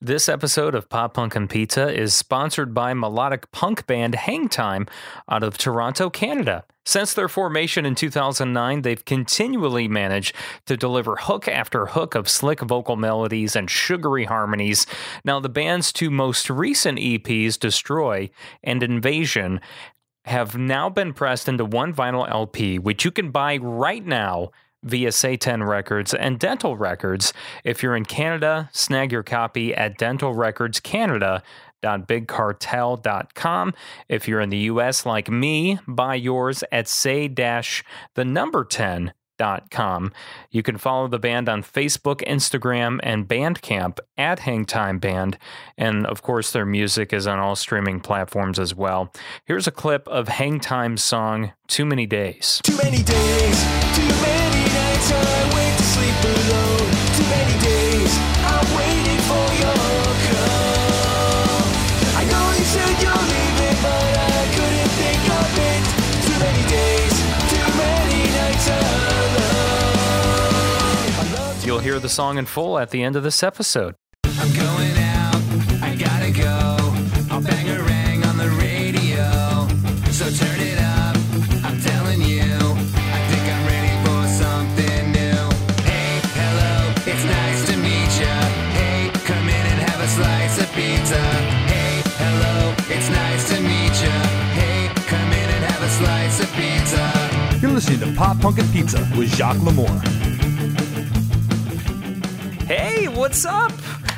This episode of Pop Punk and Pizza is sponsored by melodic punk band Hangtime out of Toronto, Canada. Since their formation in 2009, they've continually managed to deliver hook after hook of slick vocal melodies and sugary harmonies. Now, the band's two most recent EPs, Destroy and Invasion, have now been pressed into one vinyl LP, which you can buy right now via Say10 Records and Dental Records. If you're in Canada, snag your copy at Dental Records Canada bigcartel.com. If you're in the US like me, buy yours at say dash the number 10 Com. You can follow the band on Facebook, Instagram, and Bandcamp at Hangtime Band. And of course, their music is on all streaming platforms as well. Here's a clip of Hangtime's song, Too Many Days. Too many days, too many You'll hear the song in full at the end of this episode. Listening Punk and Pizza with Jacques Lamour. Hey, what's up?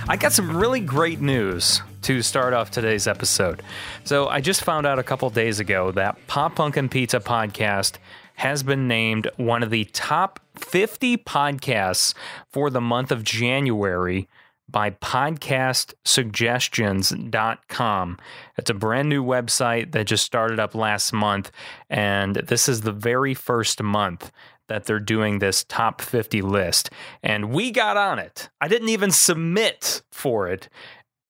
I got some really great news to start off today's episode. So, I just found out a couple days ago that Pop Punk and Pizza podcast has been named one of the top 50 podcasts for the month of January by podcastsuggestions.com. It's a brand new website that just started up last month, and this is the very first month that they're doing this top 50 list. And we got on it. I didn't even submit for it.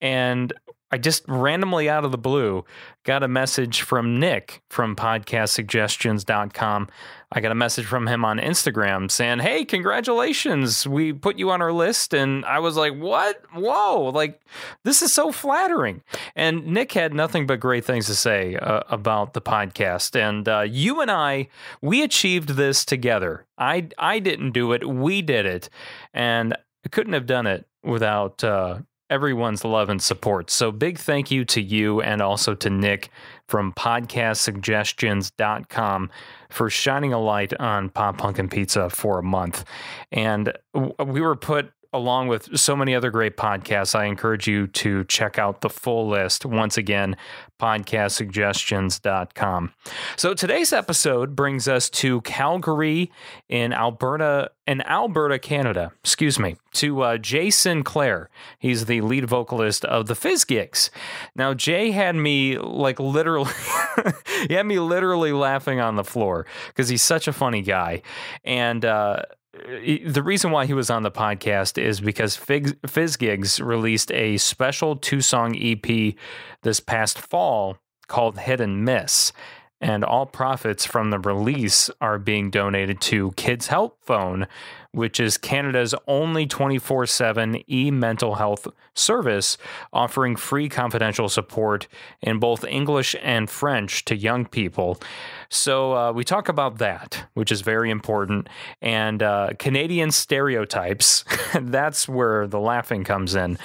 And I just randomly out of the blue got a message from Nick from podcastsuggestions.com. I got a message from him on Instagram saying, Hey, congratulations. We put you on our list. And I was like, What? Whoa. Like, this is so flattering. And Nick had nothing but great things to say uh, about the podcast. And uh, you and I, we achieved this together. I, I didn't do it, we did it. And I couldn't have done it without uh, everyone's love and support. So big thank you to you and also to Nick from podcastsuggestions.com for shining a light on Pop Punk and Pizza for a month. And we were put along with so many other great podcasts. I encourage you to check out the full list once again podcastsuggestions.com. So today's episode brings us to Calgary in Alberta in Alberta, Canada. Excuse me, to uh, Jay Sinclair. He's the lead vocalist of the Fizz Gigs. Now Jay had me like literally, he had me literally laughing on the floor because he's such a funny guy, and. uh the reason why he was on the podcast is because Fizz, Fizz released a special two song EP this past fall called Hit and Miss. And all profits from the release are being donated to Kids Help Phone, which is Canada's only 24 7 e mental health service, offering free confidential support in both English and French to young people. So uh, we talk about that, which is very important. And uh, Canadian stereotypes, that's where the laughing comes in.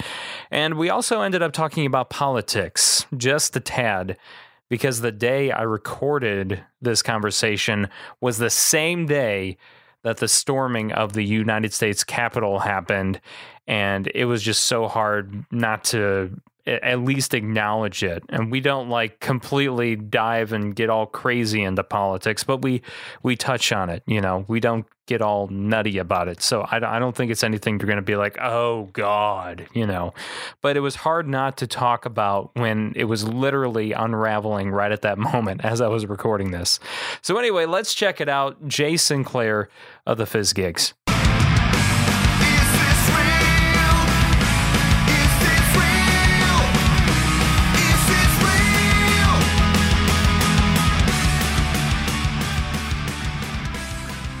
And we also ended up talking about politics, just a tad because the day I recorded this conversation was the same day that the storming of the United States Capitol happened. And it was just so hard not to at least acknowledge it. And we don't like completely dive and get all crazy into politics, but we we touch on it. You know, we don't get all nutty about it. So I, I don't think it's anything you're going to be like, oh God, you know. But it was hard not to talk about when it was literally unraveling right at that moment as I was recording this. So anyway, let's check it out. Jay Sinclair of the Fizz Gigs.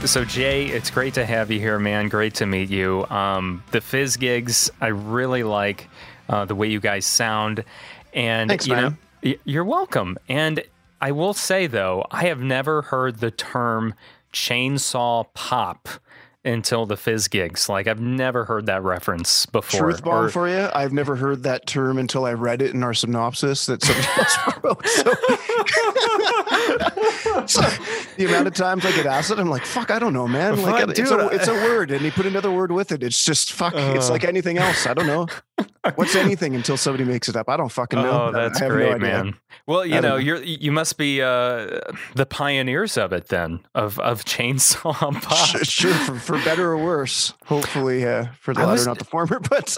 So Jay, it's great to have you here, man. Great to meet you. Um, the Fizz gigs, I really like uh, the way you guys sound, and Thanks, you man. y- you're welcome. And I will say though, I have never heard the term chainsaw pop until the Fizz gigs. Like I've never heard that reference before. Truth bomb or- for you. I've never heard that term until I read it in our synopsis that somebody else wrote. So, so the amount of times I get asked it, I'm like, "Fuck, I don't know, man." Like, Fuck, it's, a, dude, it's a word, and he put another word with it. It's just fuck. it's Uh. like anything else. I don't know. What's anything until somebody makes it up? I don't fucking know. Oh, that's I have no great, idea. man. Well, you know, know. you're you must be uh, the pioneers of it then of of chainsaw pop. Sure, sure, for, for better or worse. Hopefully, uh, for the I latter, was- not the former. But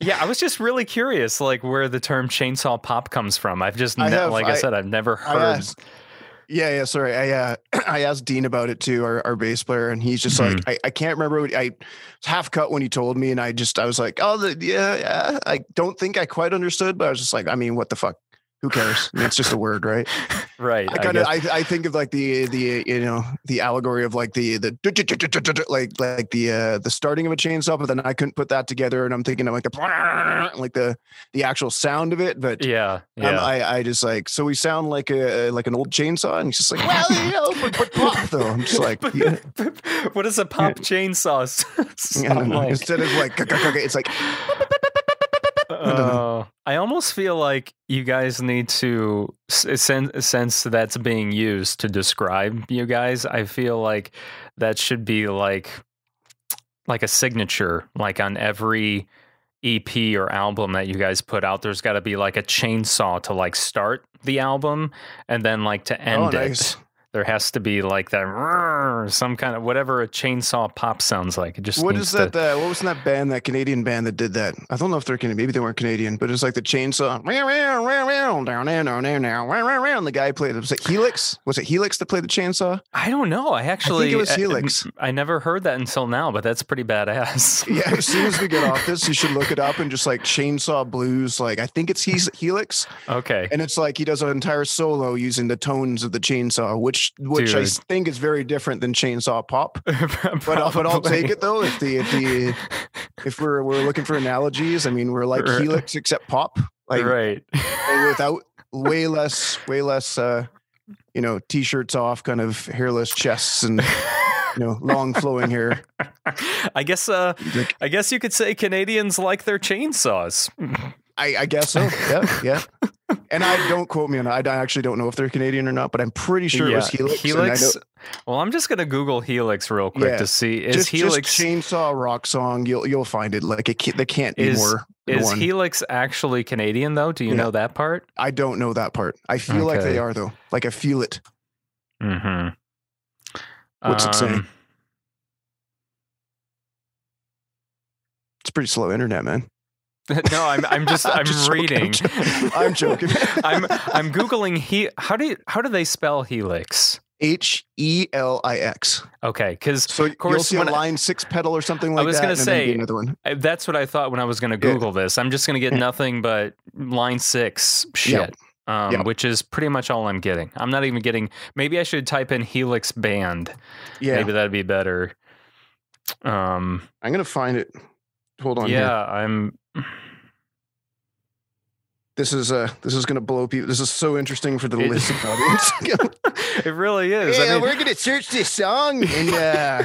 Yeah, I was just really curious, like where the term chainsaw pop comes from. I've just, I ne- have- like I, I- said, I've never heard. asked, yeah, yeah. Sorry, I uh, I asked Dean about it too, our, our bass player, and he's just Mm-hmm. like, I, I can't remember. What, I was half cut when he told me, and I just I was like, oh, the, yeah, yeah. I don't think I quite understood, but I was just like, I mean, what the fuck? Who cares? I mean, it's just a word, right? right. I kind of I, I think of like the the you know the allegory of like the the like like the uh the starting of a chainsaw, but then I couldn't put that together, and I'm thinking of like the like the the actual sound of it, but yeah, um, yeah. I, I just like so we sound like a like an old chainsaw, and he's just like, well, you know, but, but pop though. I'm just like, yeah, what does a pop chainsaw s- I don't sound know. like? instead of like, it's like Uh, I almost feel like you guys need to s- sen- since that's being used to describe you guys. I feel like that should be like like a signature, like on every EP or album that you guys put out. There's got to be like a chainsaw to like start the album, and then like to end oh, it. There has to be like that some kind of whatever a chainsaw pop sounds like. It just What is that? to- Uh, what was that band? That Canadian band that did that? I don't know if they're Canadian. Maybe they weren't Canadian, but it's like the chainsaw. Down there, down there, now. And the guy played. Was it Helix? Was it Helix that played the chainsaw? I don't know. I actually it was I- Helix. I, never heard that until now, but that's pretty badass. Yeah. As soon as we get off this, you should look it up and just like chainsaw blues. Like I think it's He's Helix. okay. and it's like he does an entire solo using the tones of the chainsaw, which which I Dude. think is very different than chainsaw pop. But uh, but I'll take it though if the if the if we're we're looking for analogies. I mean, we're like Right. Helix except pop, like right. without way less way less uh you know t-shirts off, kind of hairless chests and you know long flowing hair. I guess. Uh, I guess you could say Canadians like their chainsaws. I, I guess so. Yeah, yeah. And I don't quote me on that. I actually don't know if they're Canadian or not, but I'm pretty sure it was Helix. Helix. Well, I'm just gonna Google Helix real quick Yeah. to see is just, Helix just chainsaw rock song. You'll you'll find it. Like it can't, they can't be more. is one. Helix actually Canadian though? Do you Yeah. know that part? I don't know that part. I feel like they are though. Like I feel it. Mm-hmm. What's it saying? It's pretty slow internet, man. no, I'm. I'm just. I'm, just joking, reading. I'm joking. I'm. I'm googling. He. How do you, How do they spell Helix? H E L I X. Okay, because So you'll course, see a when I- line six pedal or something like that. I was gonna and then maybe say, another one. That's what I thought when I was going to Yeah. Google this. I'm just going to get Yeah. nothing but line six shit, um, Yeah. which is pretty much all I'm getting. I'm not even getting. Maybe I should type in Helix Band. Yeah, Maybe that'd be better. Um, I'm gonna find it. Hold on. yeah, here. I'm. This is uh this is gonna blow people. This is so interesting for the It- listening audience. It really is. I yeah, mean, we're gonna search this song and uh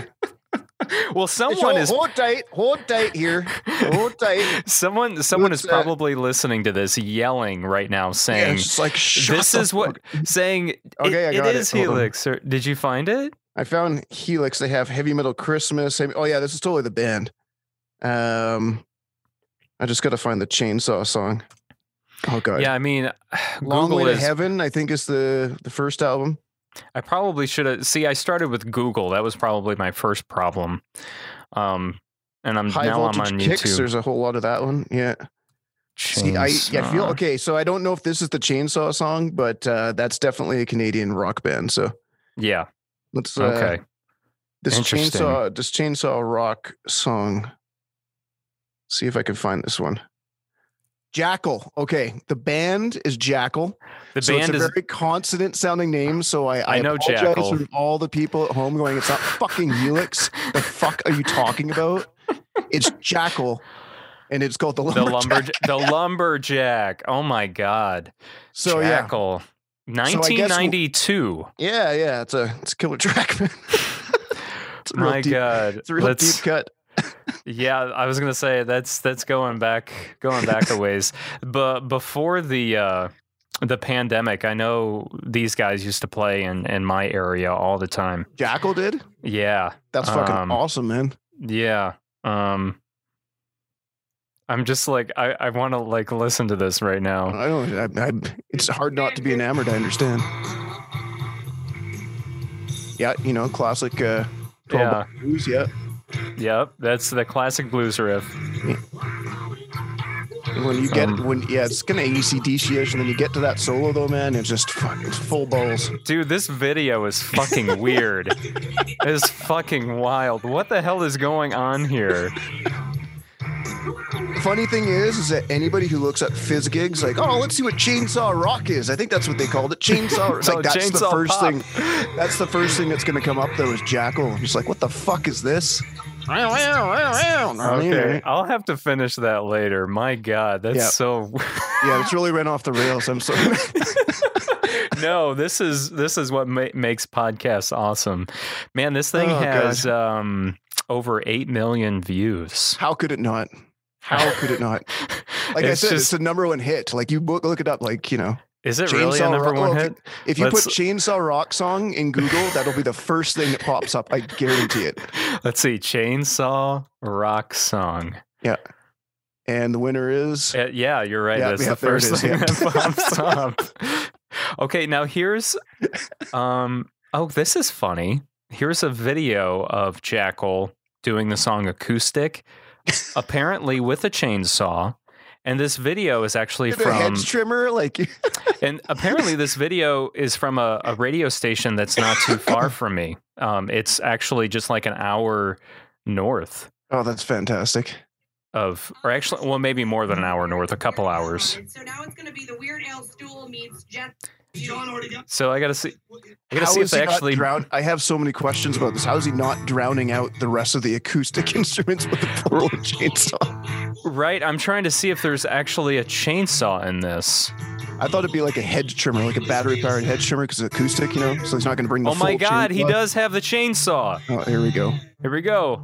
well, someone hold, is. hold tight, hold tight here, hold tight. Someone, someone is Let's, uh, probably listening to this, yelling right now, Yeah, saying, it's like "This the is what." fuck- Saying, Okay, I got it it. is Hold on. Helix. Or, did you find it? I found Helix. They have heavy metal Christmas. Heavy- oh yeah, this is totally the band. Um, I just gotta find the chainsaw song. Oh god, Yeah, I mean, Long Google Way is. to Heaven. I think is the the first album. I probably should have. See, I started with Google. That was probably my first problem. Um, and I'm High now I'm on kicks. YouTube. There's a whole lot of that one. Yeah. See, I, I feel okay. So I don't know if this is the chainsaw song, but uh, that's definitely a Canadian rock band. So Yeah. let's uh, Okay. this chainsaw this chainsaw rock song. See if I can find this one. Jackyl. Okay, the band is Jackyl. The so band it's a is. very consonant sounding name. So I, I, I know apologize Jackyl. from all the people at home going, it's not fucking Helix. the fuck are you talking about? It's Jackyl. and it's called the The lumberjack. lumber the lumberjack. Oh my god. so Jackyl. guess- 1992. yeah, yeah. It's a it's a killer track, it's a real my deep, god. It's a real Let's- deep cut. Yeah, I was gonna say that's that's going back going back a ways. But before the uh the pandemic, I know these guys used to play in in my area all the time. Jackyl did. Yeah. That's fucking Um, awesome, man. Yeah. Um I'm just like I I want to like listen to this right now. I don't. I, I, it's hard not to be enamored. I understand. Yeah, you know, classic uh, 12 Yeah. blues. Yeah, Yep, that's the classic blues riff. when you get Um, when yeah, it's kind of ACDC-ish, and then you get to that solo though, man, it's just fuck, it's full balls. Dude, this video is fucking weird. it's fucking wild. What the hell is going on here? Funny thing is, is that anybody who looks at fizz gigs, like, oh, let's see what chainsaw rock is. I think that's what they called it, chainsaw. So like that's the first pop. thing. That's the first thing that's going to come up though is Jackyl. I'm just like, what the fuck is this? Okay, I'll have to finish that later. My God, that's Yeah. so. Yeah, it's really ran off the rails. I'm sorry. no, this is this is what ma- makes podcasts awesome, man. This thing Oh, has um over eight million views. How could it not? How could it not? Like It's I said, just- it's the number one hit. Like you look, look it up. Like you know, is it really a Chainsaw number Rock- one well, hit? if you Let's- put "Chainsaw Rock" song in Google, that'll be the first thing that pops up. I guarantee it. Let's see, chainsaw rock song. Yeah. And the winner is Uh, yeah, you're right. Yeah, That's yeah, the first is, thing yeah. that pops up. Okay, now here's um oh, this is funny. Here's a video of Jackyl doing the song acoustic, apparently with a chainsaw. And this video is actually the from hedge trimmer. Like and apparently this video is from a, a radio station that's not too far from me. Um it's actually just like an hour north oh, that's fantastic. of or actually well maybe more than an hour north, a couple hours. So now it's going to be the Weird Al stool meets Jet. So I gotta see I gotta How see if they he not actually drown- I have so many questions about this. How is he not drowning out the rest of the acoustic instruments with the full chainsaw? Right, I'm trying to see if there's actually a chainsaw in this. I thought it'd be like a hedge trimmer, like a battery-powered hedge trimmer, because it's acoustic, you know. So he's not going to bring the Oh my god, he does have the chainsaw. Oh, here we go. Here we go.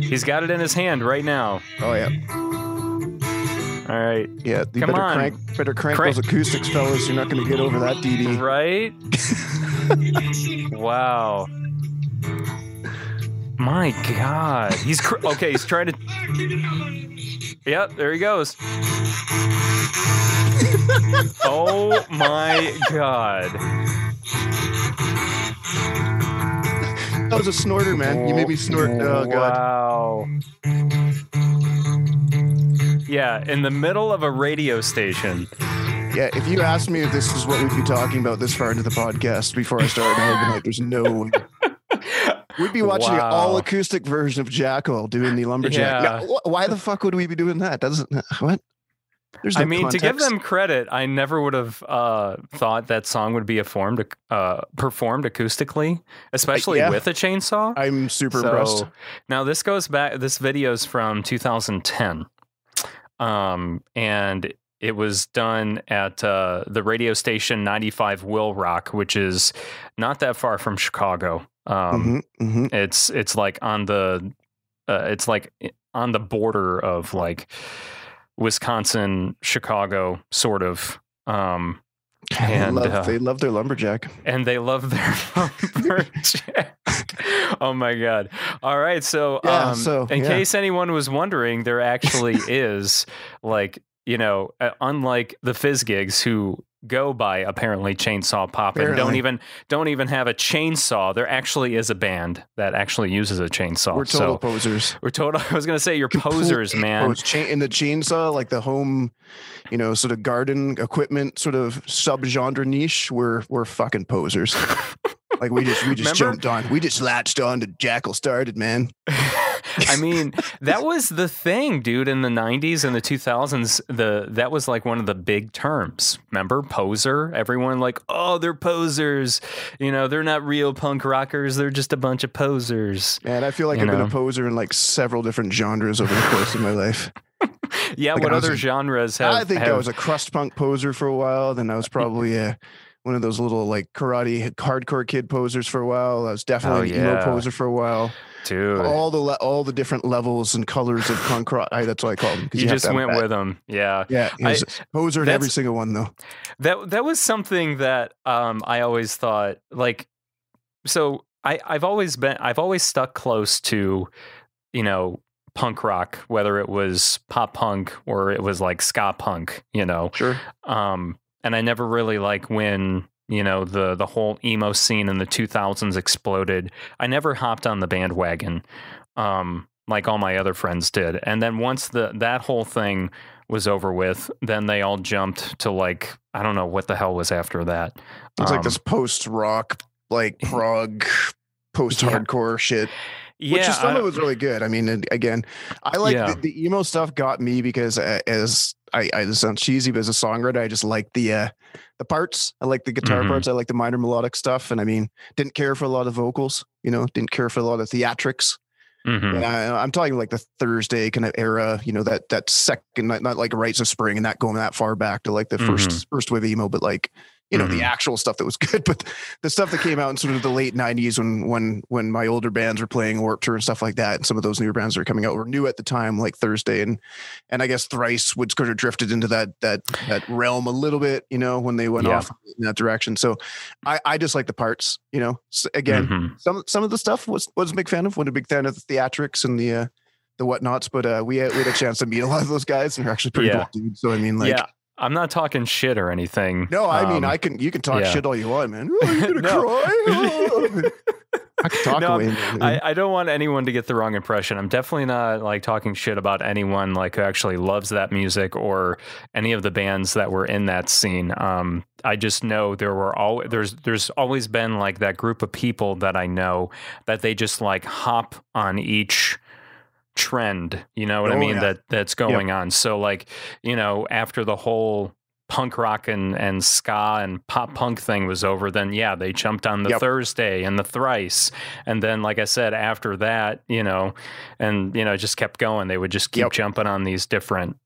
He's got it in his hand right now. Oh yeah, All right. yeah. You Come better on. crank, better crank, Crank. those acoustics, fellas. You're not going to get over that, DD. Right? wow. My god. He's cr- okay, he's trying to Yep, there he goes. oh my god. That was a snorter, man. You made me snort. Oh god. Wow. Yeah, in the middle of a radio station. Yeah. If you asked me if this is what we'd be talking about this far into the podcast before I started, I would be like, "There's no way." We'd be watching an Wow. all acoustic version of Jackyl doing the lumberjack. Yeah. No, wh- why the fuck would we be doing that? Doesn't what? There's no I mean, to give them credit, I never would have uh, thought that song would be performed uh, performed acoustically, especially yeah. with a chainsaw. I'm super impressed. Now this goes back. This video is from 2010, um, and it was done at uh, the radio station 95 Will Rock, which is not that far from Chicago. Um, hmm hmm It's it's like on the uh, it's like on the border of like Wisconsin, Chicago, sort of. Um, and they, love, uh, they love their lumberjack. and they love their lumberjack. oh my god! All right, so Yeah, um, so, in yeah. case anyone was wondering, there actually is like you know, uh, unlike the Fizz gigs who go by apparently chainsaw pop and don't even don't even have a chainsaw. There actually is a band that actually uses a chainsaw. We're total so posers. we're total. I was gonna say you're Complete posers, man. In the chainsaw, like the home, you know, sort of garden equipment, sort of subgenre niche. We're we're fucking posers. like we just we just Remember- jumped on. We just latched on to Jackyl started, man. I mean, that was the thing, dude. In the '90s and the 2000s, the that was like one of the big terms. Remember, poser. Everyone like, oh, they're posers. You know, they're not real punk rockers. They're just a bunch of posers. And I feel like You I've been a poser in like several different genres over the course of my life. Yeah. Like what other a- genres have? I think I was a crust punk poser for a while. Then I was probably uh, one of those little like karate hardcore kid posers for a while. I was definitely Oh, an emo poser for a while. Dude. All the le- all the different levels and colors of punk rock. I, that's what I call them. you have just went with them. Yeah. Yeah, I- poser in every single one though. That that was something that um I always thought like so I I've always been I've always stuck close to you know punk rock whether it was pop punk or it was like ska punk you know Sure. um and I never really like when you know the the whole emo scene in the 2000s exploded. I never hopped on the bandwagon um like all my other friends did. And then once the that whole thing was over with then they all jumped to like I don't know what the hell was after that. It's like Um, this post rock, like prog, post hardcore shit. Yeah which is some I- of it was really good. I mean, again, I like Yeah. the, the emo stuff got me because uh, as I, I this sounds cheesy, but as a songwriter, I just like the uh, the parts. I like the guitar Mhm. parts. I like the minor melodic stuff. And I mean, didn't care for a lot of vocals. You know, didn't care for a lot of theatrics. Mhm. I, I'm talking like the Thursday kind of era. You know, that that second, not, not like Rites of Spring and that going that far back to like the first Mhm. first wave emo, but like you know Mhm. the actual stuff that was good. But the stuff that came out in sort of the late '90s when when when my older bands were playing Warped Tour and stuff like that, and some of those newer bands that were coming out were new at the time, like Thursday and and I guess Thrice would sort of drifted into that that that realm a little bit. You know, when they went Yeah. off in that direction. So I I just like the parts. You know, S again Mhm. some some of the stuff was was a big fan of. wasn't a big fan of the theatrics and the uh, the whatnots, but uh, we had, we had a chance to meet a lot of those guys, and they're actually pretty Yeah. cool dudes. So I mean, like, yeah I'm not talking shit or anything no, I mean, Um, I can you can talk yeah. shit all you want, man. Oh, you gonna No. cry? Oh. I can talk No, away. Man. I, I don't want anyone to get the wrong impression. I'm definitely not like talking shit about anyone like who actually loves that music or any of the bands that were in that scene. Um, I just know there were all there's there's always been like that group of people that I know that they just like hop on each trend. You know what I Oh, mean? yeah. That that's going on. So like you know after the whole punk rock and, and ska and pop punk thing was over, then yeah, they jumped on the Yep. Thursday and the thrice. And then, like I said, after that, you know, and, you know, just kept going. They would just keep Yep. jumping on these different,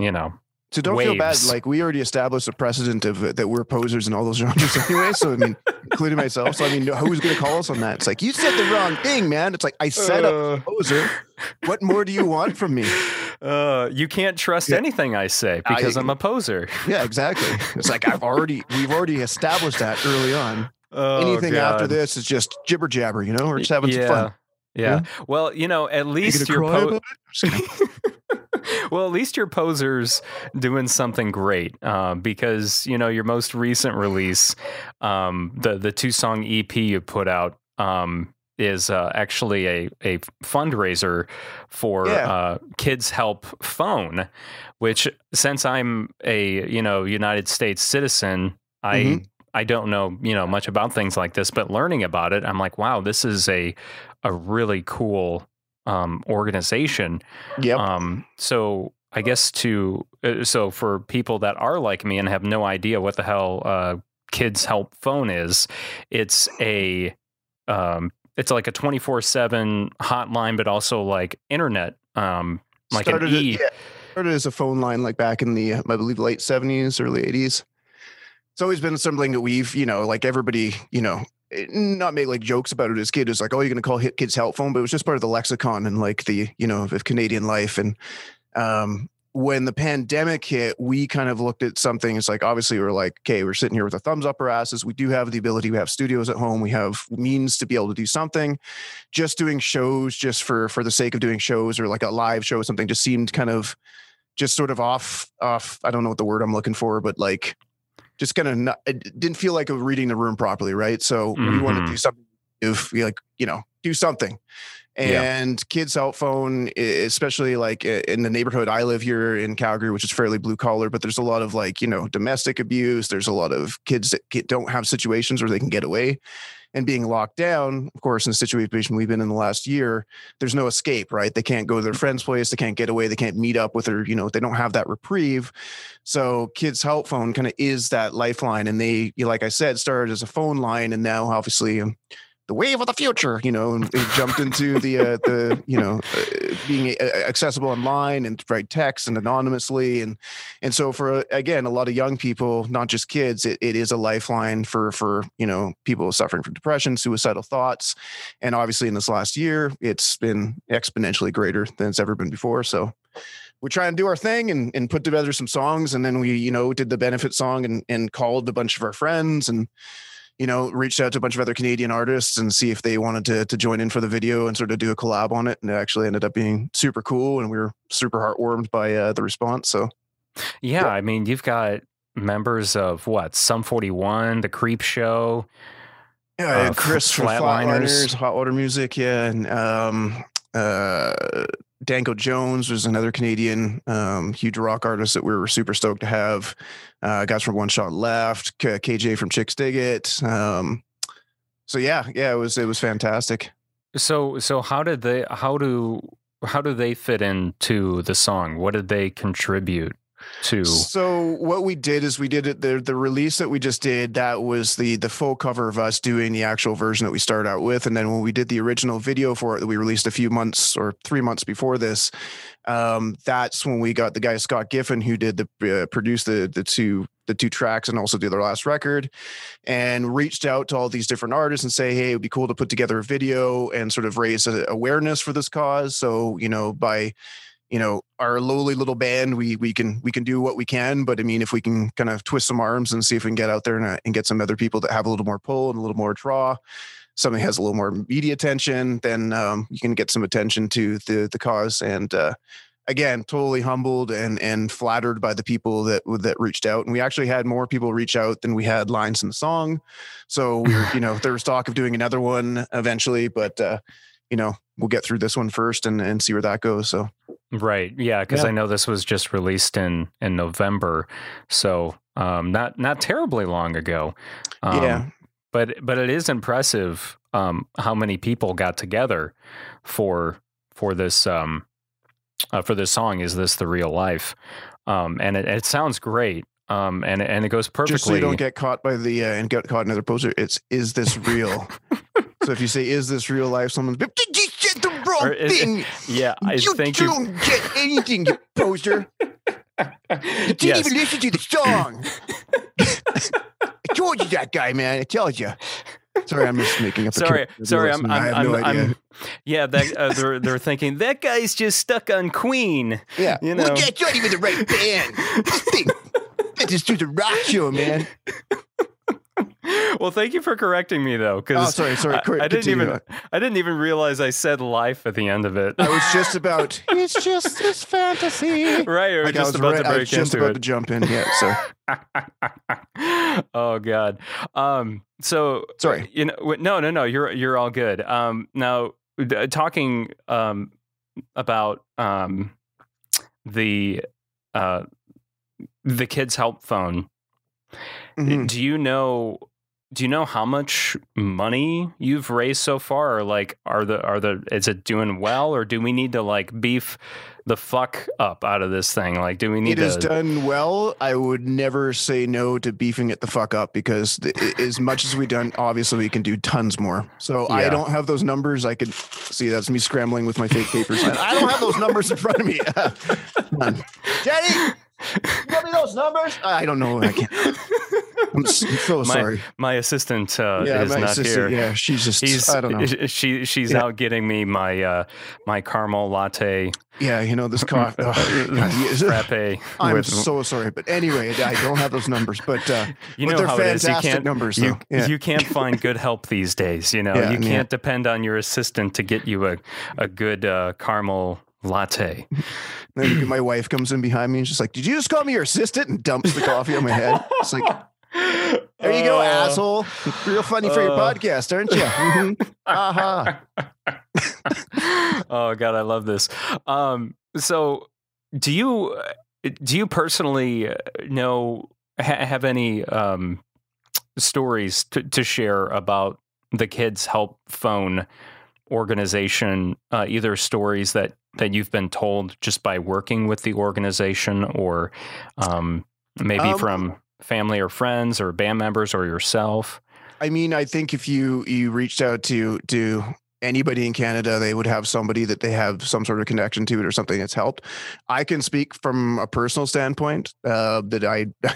you know, so don't feel bad. Like we already established a precedent of uh, that we're posers in all those genres anyway. So I mean, including myself. So I mean, who's going to call us on that? It's like you said the wrong thing, man. It's like I said Uh. a poser. What more do you want from me? uh, you can't trust Yeah. anything I say because I, am a poser. Yeah, exactly. It's like I've already we've already established that early on. Oh, Anything after this is just jibber jabber, you know. We're just having yeah. some fun. Yeah. Well, you know, at You least gonna you're cry po- about it? Just kidding. Well, at least your posers doing something great uh, because you know your most recent release, um, the the two song EP you put out, um, is uh, actually a a fundraiser for Yeah. uh, Kids Help Phone, which since I'm a you know United States citizen, I. Mhm. I don't know, you know, much about things like this, but learning about it, I'm like, wow, this is a a really cool um, organization. Yep. Um, so I guess to uh, so for people that are like me and have no idea what the hell uh, Kids Help Phone is, it's a um, it's like a twenty four seven hotline, but also like internet, um, like started an it- e. yeah, started as a phone line like back in the I believe late seventies, early eighties. It's always been something that we've, you know, like everybody, you know, not make like jokes about it as kid. It's like, oh, you're gonna call hit kids help phone, but it was just part of the lexicon and like the, you know, of Canadian life. And um when the pandemic hit, we kind of looked at something. It's like obviously we're like, okay, we're sitting here with our thumbs up our asses. We do have the ability. We have studios at home. We have means to be able to do something. Just doing shows, just for for the sake of doing shows, or like a live show, or something, just seemed kind of just sort of off off. I don't know what the word I'm looking for, but like just kind of not. It didn't feel like a reading the room properly, right? So we wanted to do mm-hmm. something. If we like, you know, do something. Yeah. And kids' cell phone, especially like in the neighborhood I live here in Calgary, which is fairly blue collar, but there's a lot of like, you know, domestic abuse. There's a lot of kids that get, don't have situations where they can get away and being locked down. Of course, in the situation we've been in the last year, there's no escape, right? They can't go to their friend's place. They can't get away. They can't meet up with their, you know, they don't have that reprieve. So kids' help phone kind of is that lifeline. And they, like I said, started as a phone line and now obviously um, the wave of the future, you know, and it jumped into the, uh, the, you know, uh, being uh, accessible online and write text and anonymously. And, and so for, uh, again, a lot of young people, not just kids, it, it is a lifeline for, for, you know, people suffering from depression, suicidal thoughts. And obviously in this last year, it's been exponentially greater than it's ever been before. So, we try and do our thing and, and put together some songs and then we you know did the benefit song and, and called a bunch of our friends and you know reached out to a bunch of other canadian artists and see if they wanted to, to join in for the video and sort of do a collab on it and it actually ended up being super cool and we were super heartwarmed by uh, the response so Yeah, I mean, you've got members of what? Sum 41, The Creepshow. yeah Uh, uh, chris from Flatliners. flatliners hot water music yeah and um uh Danko Jones was another Canadian um, huge rock artist that we were super stoked to have. Uh, guys from One Shot Left, K- KJ from Chicks Dig It. Um, so yeah, yeah, it was it was fantastic. So so how did they how do how do they fit into the song? What did they contribute to? So what we did is we did it the the release that we just did that was the the full cover of us doing the actual version that we started out with and then when we did the original video for it that we released a few months or 3 months before this um that's when we got the guy Scott Giffen who did the uh, produce the the two the two tracks and also did their last record and reached out to all these different artists and say hey it would be cool to put together a video and sort of raise awareness for this cause so you know by you know our lowly little band we we can we can do what we can but i mean if we can kind of twist some arms and see if we can get out there and, uh, and get some other people that have a little more pull and a little more draw something has a little more media attention then um, you can get some attention to the the cause. And uh, again totally humbled and and flattered by the people that that reached out. And we actually had more people reach out than we had lines in the song. So we were, you know there was talk of doing another one eventually but uh you know we'll get through this one first and and see where that goes so Right. Yeah, because Yeah. I know this was just released in in November, so um, not not terribly long ago. Um, yeah But but it is impressive um, how many people got together for for this um, uh, for this song. Is this the real life? Um, and it, it sounds great. Um, and and it goes perfectly. Just so you don't get caught by the uh, and get caught in another poster. It's is this real? so if you say is this real life, someone's did you get the wrong Or is it- thing? yeah, I you think you. don't get anything, you poser. You didn't Yes. even listen to the song. I told you that guy, man. I told you. Sorry, I'm just making up. Sorry, sorry. I'm, I'm, I have I'm, no idea. I'm- yeah. That uh, they're they're thinking that guy's just stuck on Queen. yeah, you well, know. that's not even the right band. This thing, that just do the rock show, man. Well, thank you for correcting me though, Oh, because sorry, sorry. I, I didn't continue. even I didn't even realize I said life at the end of it. I was just about. it's just this fantasy. right, or Like I just was, about right, to I was just about it. to jump in. Yeah, so oh God. Um. So Sorry. You know. No. No. No. You're you're all good. Um. Now talking um about um the uh the kids help phone. Mhm. Do you know? Do you know how much money you've raised so far, or like are the are the is it doing well, or do we need to like beef the fuck up out of this thing? Like, do we need it is to? done well. I would never say no to beefing it the fuck up because the, as much as we done, obviously we can do tons more. So I don't have those numbers. I could see that's me scrambling with my fake papers. I don't have those numbers in front of me. Come on. Daddy, you got me those numbers? I don't know. I can't. I'm so My- sorry. My assistant uh, Yeah, is my not assistant. here. Yeah, she's just. He's I don't know. she she's Yeah. out getting me my uh my caramel latte Yeah, you know this cough. oh, frappe. I'm with- so sorry, but anyway, I don't have those numbers. But uh, you but know they're how it is. You can't numbers, you. Yeah. you can't find good help these days. You know Yeah, you can't depend on your assistant to get you a a good uh, caramel latte. Then my wife comes in behind me and she's like, "Did you just call me your assistant?" and dumps the coffee on my head. It's like, there you go, Uh, asshole. Real funny for your uh. podcast, aren't you? Mhm. Aha. oh god, I love this. Um, so do you do you personally uh, know ha- have any um, stories to, to share about the Kids Help Phone organization? Uh, either stories that that you've been told just by working with the organization, or um, maybe Um, from family or friends or band members or yourself. I mean, I think if you you reached out to to anybody in Canada, they would have somebody that they have some sort of connection to it or something that's helped. I can speak from a personal standpoint uh, that I,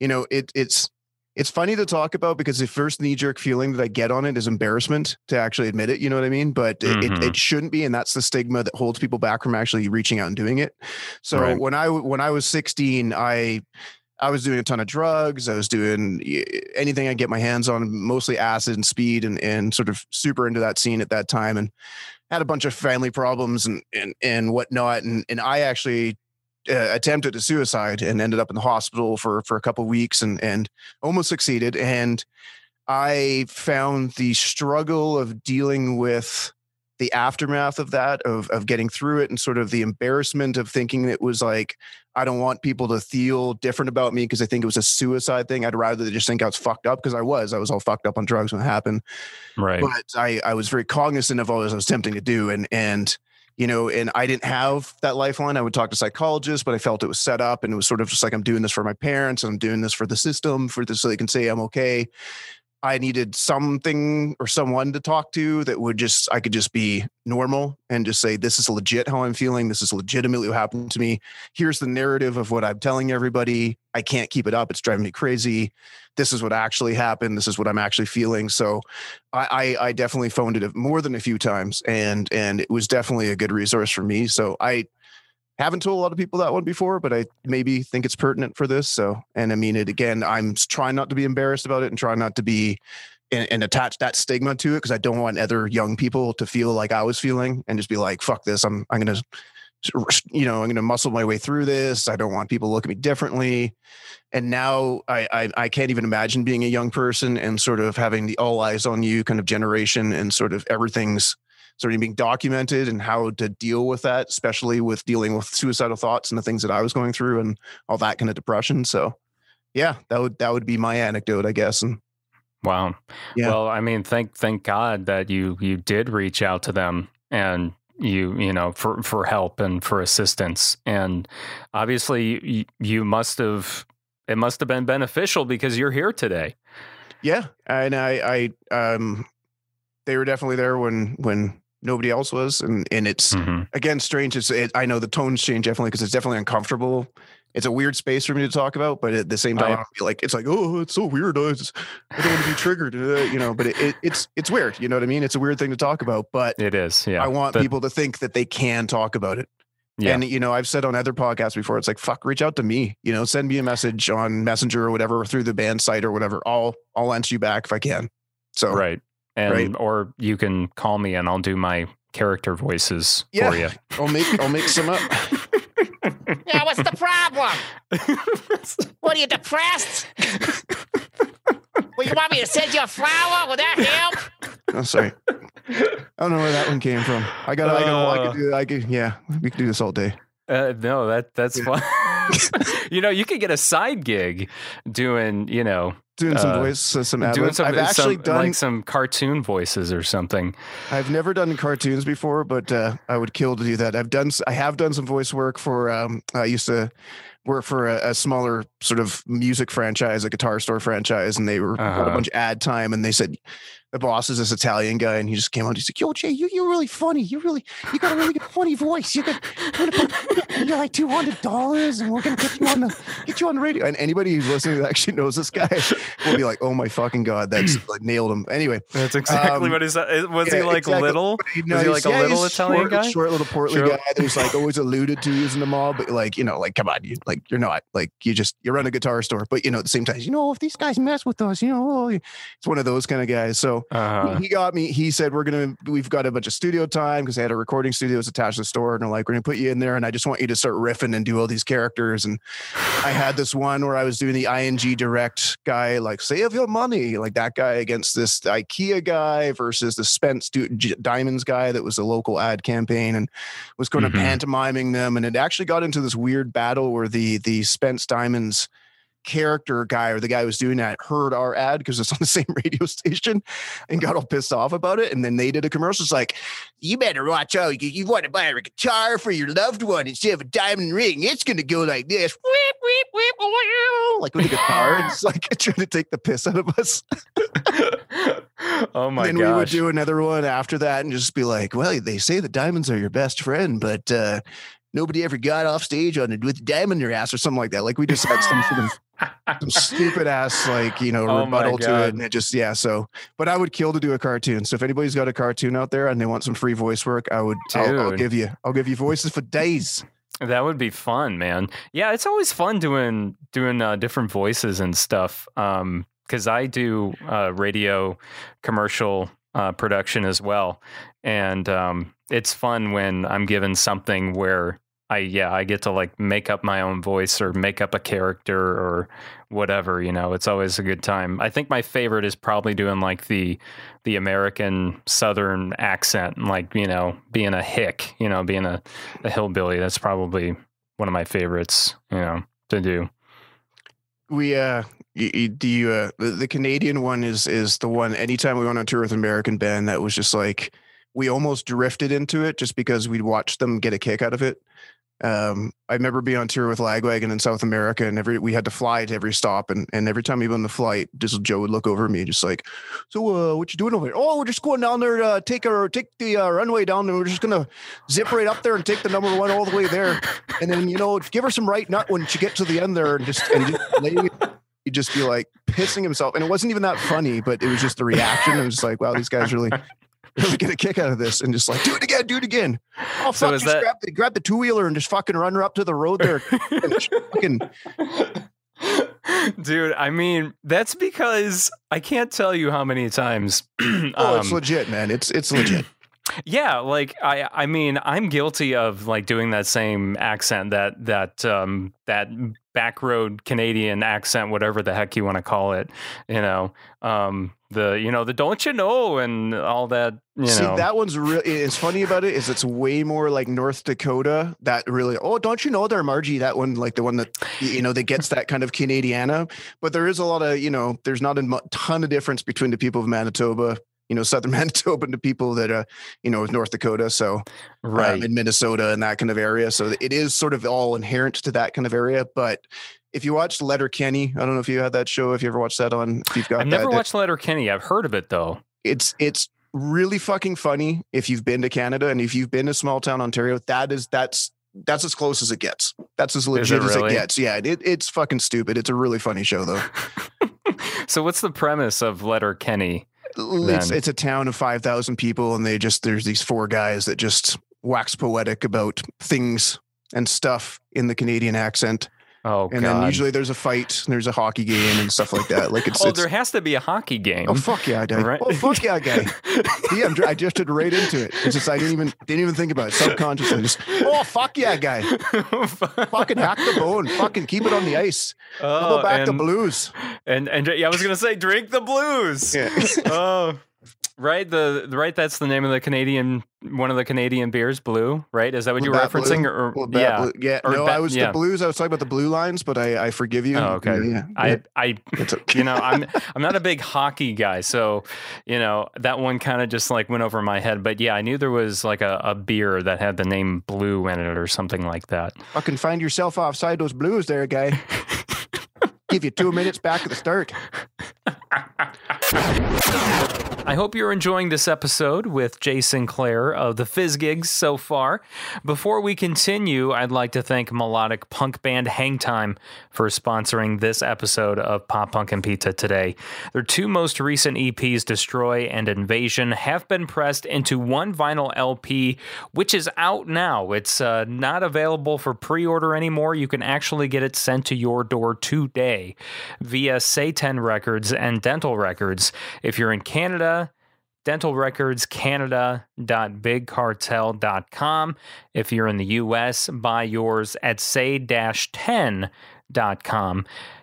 you know, it it's it's funny to talk about because the first knee jerk feeling that I get on it is embarrassment to actually admit it. You know what I mean? But it, Mhm. it, it shouldn't be, and that's the stigma that holds people back from actually reaching out and doing it. So Right. when I when I was 16, I I was doing a ton of drugs. I was doing anything I get my hands on, mostly acid and speed, and and sort of super into that scene at that time, and had a bunch of family problems and and and whatnot. And and I actually uh, attempted a suicide and ended up in the hospital for for a couple weeks and and almost succeeded. And I found the struggle of dealing with the aftermath of that of of getting through it and sort of the embarrassment of thinking it was like I don't want people to feel different about me because I think it was a suicide thing. I'd rather they just think I was fucked up because I was. I was all fucked up on drugs when it happened. Right. But I, I was very cognizant of all this I was attempting to do. And and you know, and I didn't have that lifeline. I would talk to psychologists, but I felt it was set up and it was sort of just like I'm doing this for my parents and I'm doing this for the system, for this so they can say I'm okay. I needed something or someone to talk to that would just I could just be normal and just say this is legit how I'm feeling. This is legitimately what happened to me. Here's the narrative of what I'm telling everybody. I can't keep it up. It's driving me crazy. This is what actually happened. This is what I'm actually feeling. So I I, I definitely phoned it more than a few times and and it was definitely a good resource for me. So I haven't told a lot of people that one before, but I maybe think it's pertinent for this. So, and I mean it again. I'm trying not to be embarrassed about it and trying not to be and, and attach that stigma to it because I don't want other young people to feel like I was feeling and just be like, "Fuck this! I'm I'm gonna, you know, I'm gonna muscle my way through this. I don't want people to look at me differently." And now I, I I can't even imagine being a young person and sort of having the all eyes on you kind of generation and sort of everything's sort of being documented and how to deal with that, especially with dealing with suicidal thoughts and the things that I was going through and all that kind of depression. So yeah, that would that would be my anecdote, I guess. And Wow. Yeah. Well, I mean, thank thank God that you you did reach out to them and you you know for for help and for assistance and obviously you, you must have it must have been beneficial because you're here today. yeah, and I I um they were definitely there when when nobody else was, and and it's Mhm. again strange. It's it, I know the tones change definitely because it's definitely uncomfortable. It's a weird space for me to talk about, but at the same time, Uh-huh. I feel like it's like, oh, it's so weird. I, just, I don't want to be triggered, uh, you know. But it, it, it's it's weird, you know what I mean? It's a weird thing to talk about, but It is. Yeah. I want people to think that they can talk about it. Yeah. And you know, I've said on other podcasts before, it's like, fuck, reach out to me. You know, send me a message on Messenger or whatever, through the band site or whatever. I'll I'll answer you back if I can. So right. And Right. or you can call me and I'll do my character voices Yeah. for you. I'll make I'll make some up. Yeah, what's the problem? What are you depressed? well, you want me to send you a flower? Will that help? I'm oh, sorry. I don't know where that one came from. I got I got I could do I could yeah, we could do this all day. Uh, no, that that's Yeah. fine. you know, you could get a side gig doing, you know, Doing some Uh, voice uh, some doing ad-libs. some, I've actually some done like some cartoon voices or something. I've never done cartoons before, but uh, I would kill to do that. I've done, I have done some voice work for. Um, I used to work for a, a smaller sort of music franchise, a guitar store franchise, and they were Uh-huh. a bunch of ad time, and they said the boss is this Italian guy, and he just came out. He's like, "Yo, Jay, you you're really funny. You really you got a really good funny voice. You got gonna you're like two hundred dollars, and we're gonna get you on the get you on the radio." And anybody who's listening that actually knows this guy will be like, "Oh my fucking god, that's like nailed him." Anyway, That's exactly Um, what is that? Was he like exactly. little? He- Was he like a little Italian short, guy? Short little portly Short- guy. There's like always alluded to using the mob, but like you know, like come on, you like like you're not. Like you just you run a guitar store, but you know at the same time, you know if these guys mess with us, you know, it's one of those kind of guys. So Uh, he got me. He said, "We're gonna, we've got a bunch of studio time because they had a recording studio was attached to the store, and they're like, we're gonna put you in there, and I just want you to start riffing and do all these characters." And I had this one where I was doing the ING Direct guy, like save your money, like that guy against this IKEA guy versus the Spence Du- Diamonds guy that was a local ad campaign and was going Mhm. to pantomiming them, and it actually got into this weird battle where the the Spence Diamonds character guy or the guy who was doing that heard our ad because it's on the same radio station and got all pissed off about it. And then they did a commercial. It's like, you better watch out. You, you want to buy a guitar for your loved one instead of a diamond ring. It's going to go like this. Like with a guitar. It's like trying to take the piss out of us. oh my God. and then we would do another one after that and just be like, well, they say the diamonds are your best friend, but uh, nobody ever got off stage on it with a diamond in their ass or something like that. Like we just had some sort of some stupid ass like you know Oh rebuttal to it and it just yeah so but i would kill to do a cartoon so if anybody's got a cartoon out there and they want some free voice work i would I'll, I'll give you i'll give you voices for days That would be fun, man. Yeah, it's always fun doing doing uh, different voices and stuff. Um, because I do uh, radio commercial uh, production as well, and um, it's fun when I'm given something where I yeah I get to like make up my own voice or make up a character or whatever. You know, it's always a good time. I think my favorite is probably doing like the the American Southern accent, and like you know, being a hick, you know, being a, a hillbilly. That's probably one of my favorites, you know, to do. we uh do you uh the, the canadian one is is the one anytime we went on tour with american band that was just like we almost drifted into it just because we'd watch them get a kick out of it um i remember being on tour with lagwagon in south america and every we had to fly to every stop and and every time we went on the flight just joe would look over me just like so uh what you doing over here? oh we're just going down there uh take our take the uh, runway down and we're just gonna zip right up there and take the number one all the way there. And then you know give her some right nut when she get to the end there and just and just lay he'd just be like pissing himself. And it wasn't even that funny but it was just the reaction. It was just like wow these guys really really get a kick out of this and just like do it again do it again. Oh fuck is just that- grab the grab the two-wheeler and just fucking run her up to the road there. And fucking Dude, I mean, that's because I can't tell you how many times. oh it's um, legit man. It's it's legit Yeah, like I I mean, I'm guilty of like doing that same accent that that um that back road Canadian accent whatever the heck you want to call it, you know. Um the you know, the don't you know and all that, you See, know. that one's really. It's funny about it is it's way more like North Dakota. That really. Oh, don't you know there, Margie? That one, like the one that you know that gets that kind of Canadiana. But there is a lot of you know. There's not a ton of difference between the people of Manitoba, you know, Southern Manitoba, the people that uh, you know, North Dakota. So right. um, in Minnesota and that kind of area. So it is sort of all inherent to that kind of area. But if you watch Letterkenny, I don't know if you had that show. If you ever watched that on, if you've got I've never that- watched Letterkenny. I've heard of it though. it's it's really fucking funny if you've been to Canada and if you've been to small town Ontario. That is that's that's as close as it gets. That's as legit as really? it gets. Yeah, it, it's fucking stupid. It's a really funny show though. so what's the premise of Letter Kenny? It's it's a town of five thousand people, and they just there's these four guys that just wax poetic about things and stuff in the Canadian accent. Oh God. and god. then usually there's a fight, and there's a hockey game and stuff like that. Like it's, oh, it's there has to be a hockey game. oh fuck yeah, guy. Right. Oh fuck yeah, guy. Yeah, I'm, I drifted right into it. It's just I didn't even didn't even think about it subconsciously. Just oh fuck yeah, guy. Fucking hack the bone. Fucking keep it on the ice. Oh, Go back to and, blues. and and yeah, I was gonna say drink the blues. Yeah. oh, right. The right. That's the name of the Canadian one of the Canadian beers, Blue. Right? Is that what you were Labatt Blue. referencing? Or, yeah. Blue- yeah. Or no, Bat- I was yeah. the blues. I was talking about the blue lines, but I, I forgive you. Oh, okay. Yeah, I. I okay. you know I'm I'm not a big hockey guy, so you know that one kind of just like went over my head. But yeah, I knew there was like a, a beer that had the name Blue in it or something like that. fucking find yourself offside those blues, there, guy. Give you two minutes back at the start. I hope you're enjoying this episode with Jason Clare of the Fizz Gigs so far. Before we continue, I'd like to thank melodic punk band Hangtime for sponsoring this episode of Pop Punk and Pizza today. Their two most recent EPs, Destroy and Invasion, have been pressed into one vinyl LP, which is out now. It's uh, not available for pre order anymore. You can actually get it sent to your door today via Say10 Records and Dental Records. If you're in Canada, Dental Records Canada.bigcartel.com. If you're in the US, buy yours at say-10.com.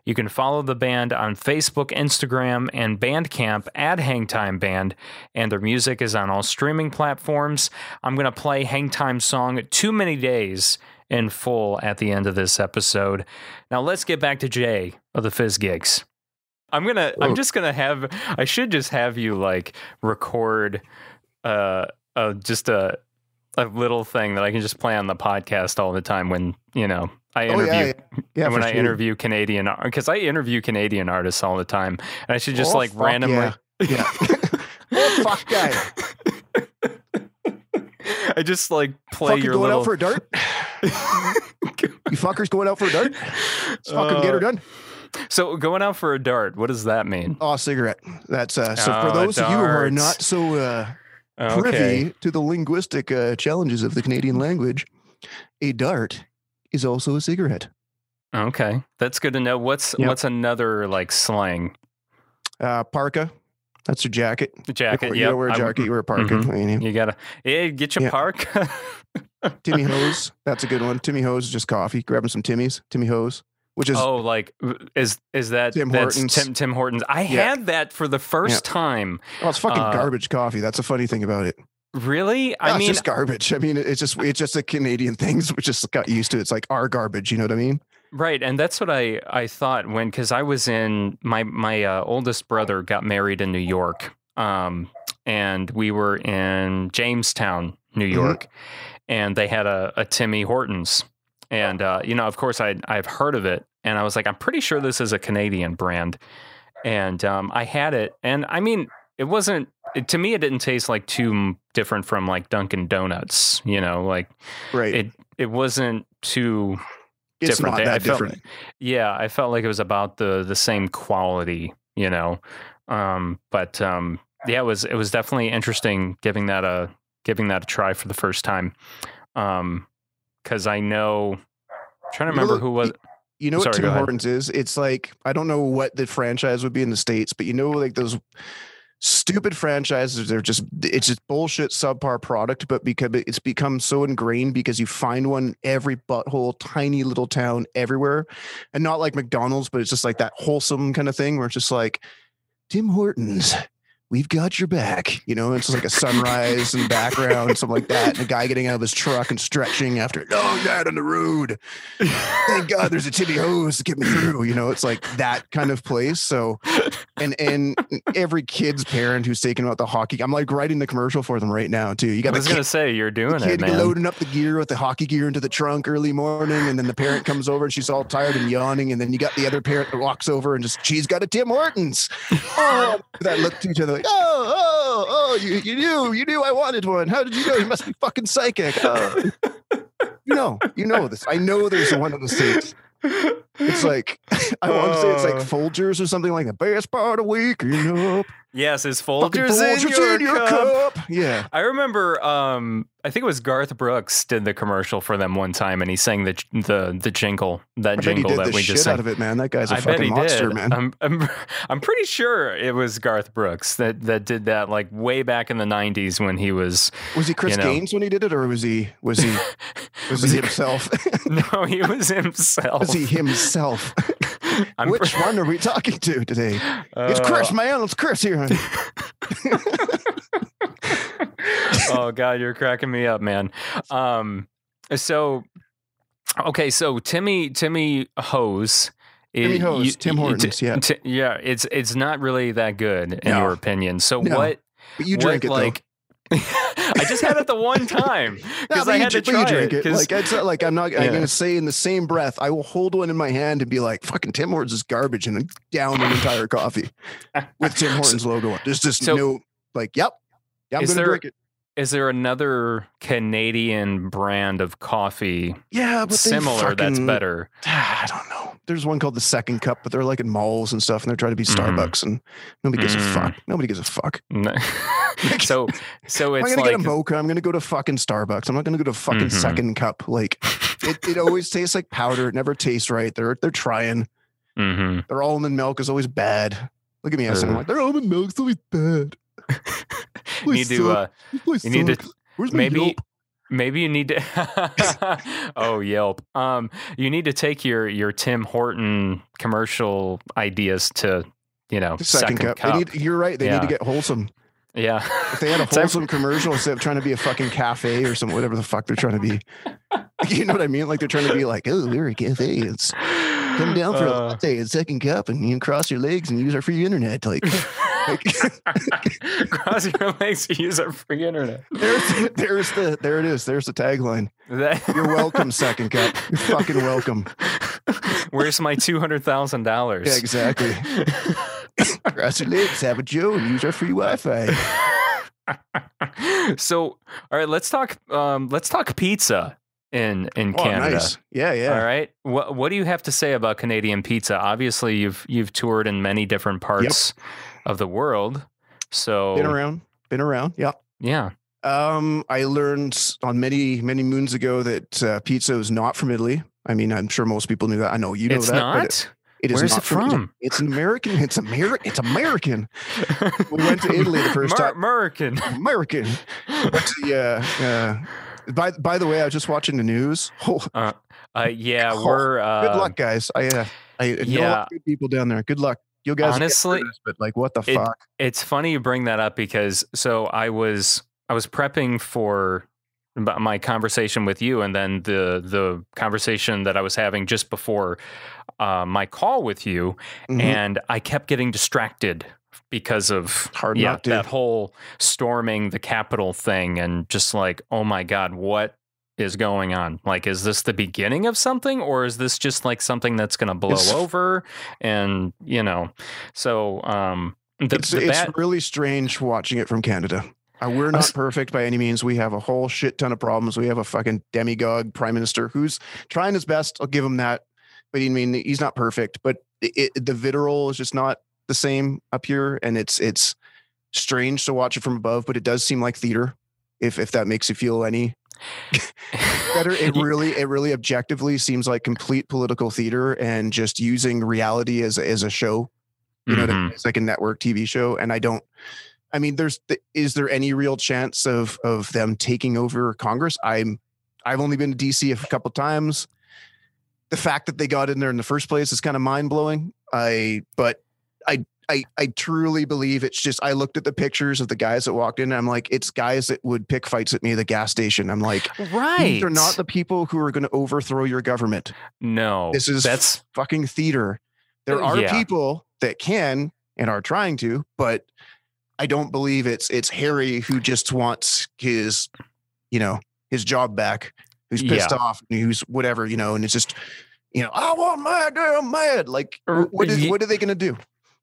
You can follow the band on Facebook, Instagram, and Bandcamp at Hangtime Band, and their music is on all streaming platforms. I'm going to play Hangtime's song Too Many Days in full at the end of this episode. Now let's get back to Jay of the Fizz Gigs. I'm gonna. I'm just gonna have. I should just have you like record, uh, uh just a a little thing that I can just play on the podcast all the time when you know I Oh, interview yeah, yeah. Yeah, when I sure. interview Canadian because I interview Canadian artists all the time, and I should just Oh, like fuck randomly. Yeah. yeah. oh, fuck, guy. I just like play Fucker your going little. out for a dart? you fuckers going out for a dart? Let's fucking get her Uh, done. So going out for a dart. What does that mean? Oh, cigarette. That's uh, so Oh, for those of you who are not so uh, privy Okay. to the linguistic uh, challenges of the Canadian language, a dart is also a cigarette. Okay, that's good to know. What's Yep. what's another like slang Uh, parka. That's your jacket. jacket? You Yep, don't wear a jacket, you wear a parka. mhm. I mean, You gotta, yeah, get your Yeah. park. Timmy Hose. That's a good one. Timmy Hose is just coffee. Grabbing some Timmy's. Timmy Hose, which is oh, like is is that Tim Hortons. Tim Tim Hortons? I Yeah. had that for the first time. oh, it's fucking uh, garbage coffee. That's a funny thing about it. Really? Yeah, I it's mean, just garbage. I mean, it's just it's just a Canadian thing. So we just got used to it. It's like our garbage. You know what I mean? right, and that's what I I thought when because I was in my my uh, oldest brother got married in New York, um, and we were in Jamestown, New Mhm. York, and they had a, a Timmy Hortons, and uh, you know, of course, I I've heard of it, and I was like, I'm pretty sure this is a Canadian brand, and um, I had it, and I mean, it wasn't it, to me, it didn't taste like too different from like Dunkin' Donuts, you know, like Right. it it wasn't too it's different. not that I felt- different. yeah, I felt like it was about the the same quality, you know. Um, but um, yeah, it was it was definitely interesting giving that a giving that a try for the first time. Um, because I know, trying to You know remember who was. You know what Sorry, go Tim. Hortons is? It's like I don't know what the franchise would be in the states, but you know, like those stupid franchises. They're just it's just bullshit subpar product, but because it's become so ingrained because you find one every butthole, tiny little town everywhere, and not like McDonald's, but it's just like that wholesome kind of thing where it's just like Tim Hortons. We've got your back, you know. It's like a sunrise in the background, something like that, and a guy getting out of his truck and stretching after long night on the road thank God there's a Timmy hose to get me through. You know, it's like that kind of place. So, and and every kid's parent who's taking out the hockey, I'm like writing the commercial for them right now too. You got. I was gonna say you're doing the it, kid man. loading up the gear with the hockey gear into the trunk early morning, and then the parent comes over and she's all tired and yawning, and then you got the other parent that walks over and just she's got a Tim Hortons. Oh, that look to each other like, oh, oh, oh, you, you knew, you knew I wanted one. How did you know? You must be fucking psychic. Oh. You know, you know this. I know there's one in the states. It's like I want to say it's like Uh. Folgers or something like the best part of week. You know, yes, is fucking Folgers, in, your, cup. Yeah, I remember, um, I think it was Garth Brooks did the commercial for them one time, and he sang the the the jingle, that I jingle that the we just sang. out of it, man. That guy's a I bet fucking monster, did. man. I'm, I'm I'm pretty sure it was Garth Brooks that that did that like way back in the '90s when he was. was he Chris you know. Gaines when he did it, or was he was he was, Was he he- himself? No, he was himself. was he himself? I'm Which one are we talking to today? it's Uh, Chris, man. It's Chris here. honey. oh god, you're cracking me up, man. Um, so okay, so Timmy Timmy Hose. Timmy Hose, you- Tim Hortons, t- yeah. t- yeah. It's it's not really that good in No. your opinion. So No. what? But you what, drink it like. I just had it the one time because No, I had you, to try drink it. it. Like it's not like I'm not. Yeah. I'm gonna say in the same breath, I will hold one in my hand and be like, "Fucking Tim Hortons is garbage," and then down an entire coffee with Tim Hortons logo on. There's just So- no like, yep, yeah, I'm Is gonna there- drink it. Is there another Canadian brand of coffee Yeah, similar that's better? I don't know. There's one called the Second Cup, but they're like in malls and stuff, and they're trying to be Mhm. Starbucks, and nobody gives Mm. a fuck. Nobody gives a fuck. No. so so I'm gonna like get a mocha. I'm gonna go to fucking Starbucks. I'm not gonna go to fucking Mhm. Second Cup. Like, it, it always tastes like powder. It never tastes right. They're they're trying. Mhm. Their almond milk is always bad. Look at me. Said, I'm like, their almond milk's always bad. you need to uh, you need to- sucks. Where's my maybe Yelp? Maybe you need to oh Yelp. Um you need to take your your Tim Horton commercial ideas to you know The second, cup. They need, you're right. They need to get wholesome. yeah. If they had a wholesome commercial instead of trying to be a fucking cafe or some whatever the fuck they're trying to be. You know what I mean? Like they're trying to be like, oh, we're a cafe. It's come down for a Uh, latte and second cup, and you can cross your legs and use our free internet. Like Cross your legs to use our free internet. there's there's the there it is. There's the tagline. That- You're welcome, second cup. You're fucking welcome. Where's my two hundred thousand dollars? Yeah, exactly. Cross your legs, have a Joe, and use our free Wi-Fi. so, all right, let's talk. Um, let's talk pizza in in Oh, Canada. nice. Yeah, yeah. All right. What What do you have to say about Canadian pizza? Obviously, you've you've toured in many different parts of the world. So, Been around. Been around. Yeah. yeah. Um, I learned on many many moons ago that uh, pizza is not from Italy. I mean, I'm sure most people knew that. I know you know it's that. but not. it- it is Where's not it from? It's American. It's American. It's American. We went to Italy the first Mer- time. American. American. Went to, yeah. Uh, by by the way, I was just watching the news. Oh, Uh, uh, yeah, Oh, we're uh, good luck, guys. I uh, I know yeah. good people down there. Good luck. You guys. Honestly, this, but like, what the it- fuck? It's funny you bring that up because so I was I was prepping for my conversation with you, and then the the conversation that I was having just before uh, my call with you, Mhm. and I kept getting distracted because of Hard yeah that whole storming the Capitol thing, and just like oh my god, what is going on? Like, is this the beginning of something, or is this just like something that's going to blow It's- over? And you know, so um, the, it's the it's really strange watching it from Canada. Uh, we're not perfect by any means. We have a whole shit ton of problems. We have a fucking demagogue prime minister who's trying his best. I'll give him that. But I mean, he's not perfect. But it, it, the vitriol is just not the same up here, and it's it's strange to watch it from above. But it does seem like theater. If if that makes you feel any better, it really it really objectively seems like complete political theater and just using reality as a- as a show you know, Mhm. it's like a network TV show. And I don't, I mean, there's, th- is there any real chance of, of them taking over Congress? I'm, I've only been to DC a couple times. The fact that they got in there in the first place is kind of mind blowing. I, but I, I, I truly believe it's just, I looked at the pictures of the guys that walked in and I'm like, it's guys that would pick fights at me at the gas station. I'm like, right. these are not the people who are going to overthrow your government no. this is that's fucking theater. There Uh, are yeah. people that can and are trying to, but I don't believe it's it's Harry who just wants his, you know, his job back, who's pissed Yeah. off, and who's whatever, you know, and it's just, you know, I want my damn mad. Like, Er, what is what are they gonna do?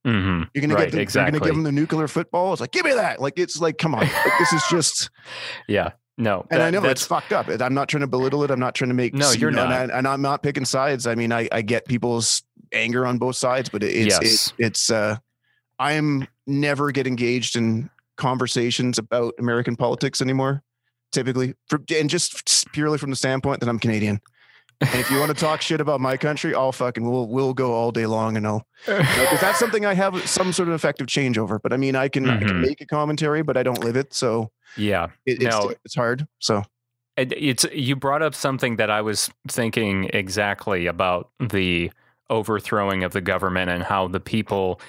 Mhm. You're gonna Right, get them, you're gonna give them the nuclear football. It's like, give me that. Like, it's like, come on, like, this is just. yeah. No. And I know that's it's fucked up. I'm not trying to belittle it. I'm not trying to make. No, you you're know, not. And, I, I'm not picking sides. I mean, I, I get people's anger on both sides, but it's Yes. it, it's. uh I'm never get engaged in conversations about American politics anymore. Typically, for, and just purely from the standpoint that I'm Canadian. And if you want to talk shit about my country, I'll fucking we'll we'll go all day long, and I'll because that's something I have some sort of effective change over. But I mean, I can, I Mhm. can make a commentary, but I don't live it, so yeah. it, it's No. it's hard. So It's you brought up something that I was thinking exactly about the overthrowing of the government and how the people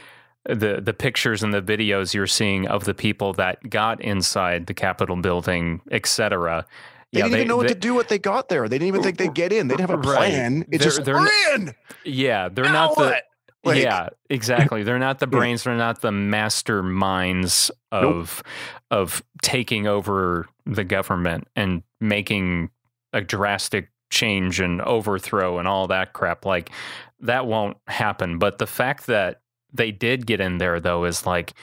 the the pictures and the videos you're seeing of the people that got inside the Capitol building, etc. They didn't even know what to do what they got there. They didn't even think they'd get in. They didn't have a Right. plan. It's They're- just they're we're in. Yeah, they're Now not the what? Like- yeah, exactly. They're not the brains. They're not the masterminds of of taking over the government and making a drastic change and overthrow and all that crap. Like that won't happen. But the fact that they did get in there though is like,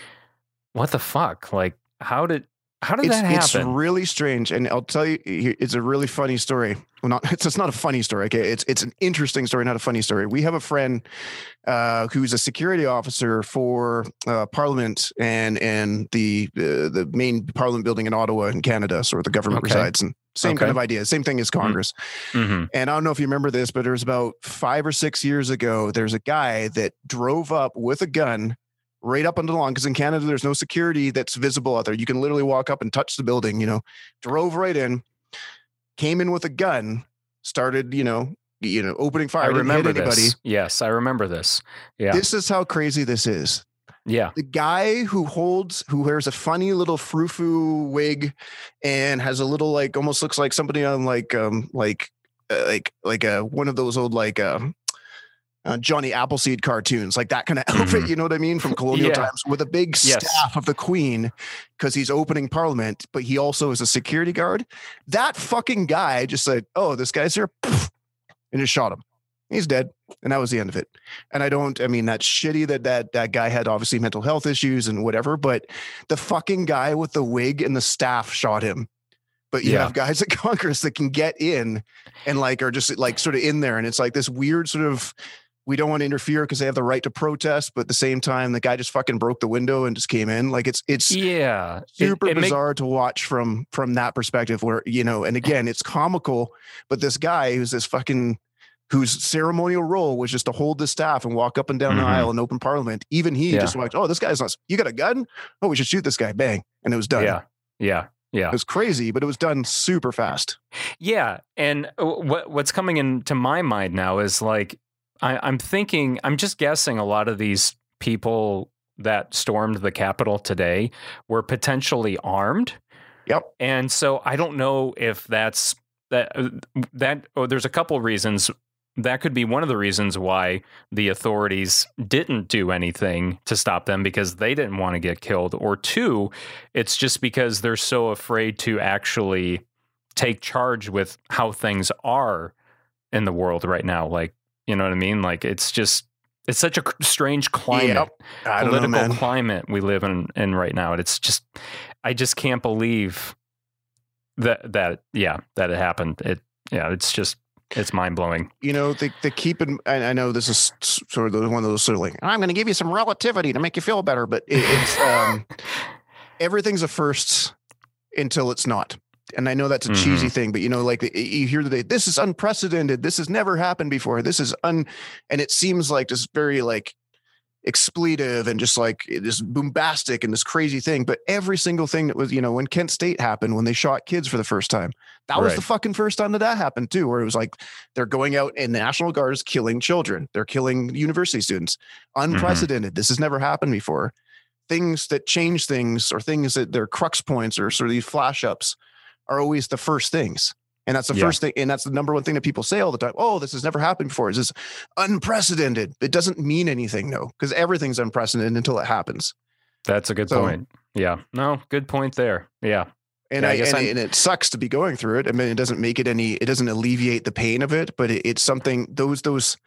what the fuck? Like how did how did it's, that it's really strange, and I'll tell you, it's a really funny story. Well, not it's, it's not a funny story. Okay, it's it's an interesting story, not a funny story. We have a friend uh, who's a security officer for uh, Parliament and and the uh, the main Parliament building in Ottawa in Canada, so where the government Okay. resides, and same Okay. kind of idea, same thing as Congress. hmm And I don't know if you remember this, but it was about five or six years ago. There's a guy that drove up with a gun right up on the lawn because in Canada there's no security that's visible out there. You can literally walk up and touch the building. You know, drove right in, came in with a gun, started you know, you know, opening fire. I remember anybody. this. Yes, I remember this. Yeah, This is how crazy this is. yeah. The guy who holds, who wears a funny little frou-frou wig, and has a little like almost looks like somebody on like um like uh, like like a one of those old like um uh, Johnny Appleseed cartoons, like that kind of outfit. Mhm. You know what I mean from colonial Yeah. times, with a big Yes. staff of the Queen, because he's opening Parliament, but he also is a security guard. That fucking guy just said, "Oh, this guy's here," and just shot him. He's dead, and that was the end of it. And I don't. I mean, that's shitty that that that guy had obviously mental health issues and whatever. But the fucking guy with the wig and the staff shot him. But you Yeah. have guys at Congress that can get in and like are just like sort of in there, and it's like this weird sort of. We don't want to interfere because they have the right to protest, but at the same time, the guy just fucking broke the window and just came in. Like it's it's Yeah, super it make- bizarre to watch from from that perspective where you know and again it's comical but this guy who's this fucking whose ceremonial role was just to hold the staff and walk up and down Mhm. the aisle in open parliament even he Yeah. just walked oh this guy's not you got a gun oh we should shoot this guy bang and it was done yeah, yeah, yeah. it was crazy but it was done super fast Yeah, and uh, what what's coming into my mind now is like I, I'm thinking, I'm just guessing a lot of these people that stormed the Capitol today were potentially armed, yep and so I don't know if that's that uh, that. Oh, there's a couple reasons. That could be one of the reasons why the authorities didn't do anything to stop them because they didn't want to get killed. Or two, it's just because they're so afraid to actually take charge with how things are in the world right now. Like, you know what I mean? Like, it's just, it's such a strange climate, Yep. don't know political climate we live in, in right now. It's just, I just can't believe that, that, yeah, that it happened. It, yeah, it's just, it's mind blowing. you know they, they keep in I, I know this is sort of one of those sort of like i'm going to give you some relativity to make you feel better but it, it's um everything's a first until it's not and i know that's a Mm-hmm. cheesy thing but you know like you hear the day, this is unprecedented. This has never happened before. This is un and it seems like just very like expletive and just like this bombastic and this crazy thing but every single thing that was you know when kent state happened when they shot kids for the first time that was the fucking first time that that happened too where it was like they're going out and the national guard is killing children. They're killing university students. Unprecedented. This has never happened before. Things that change things or things that they're crux points or sort of these flash ups are always the first things and that's the Yeah. first thing and that's the number one thing that people say all the time oh this has never happened before This is this unprecedented it doesn't mean anything no because everything's unprecedented until it happens That's a good So- point. Yeah. No, good point there. Yeah. and Yeah, I I, guess and, and it sucks to be going through it. I mean, it doesn't make it any. It doesn't alleviate the pain of it, but it, it's something. Those those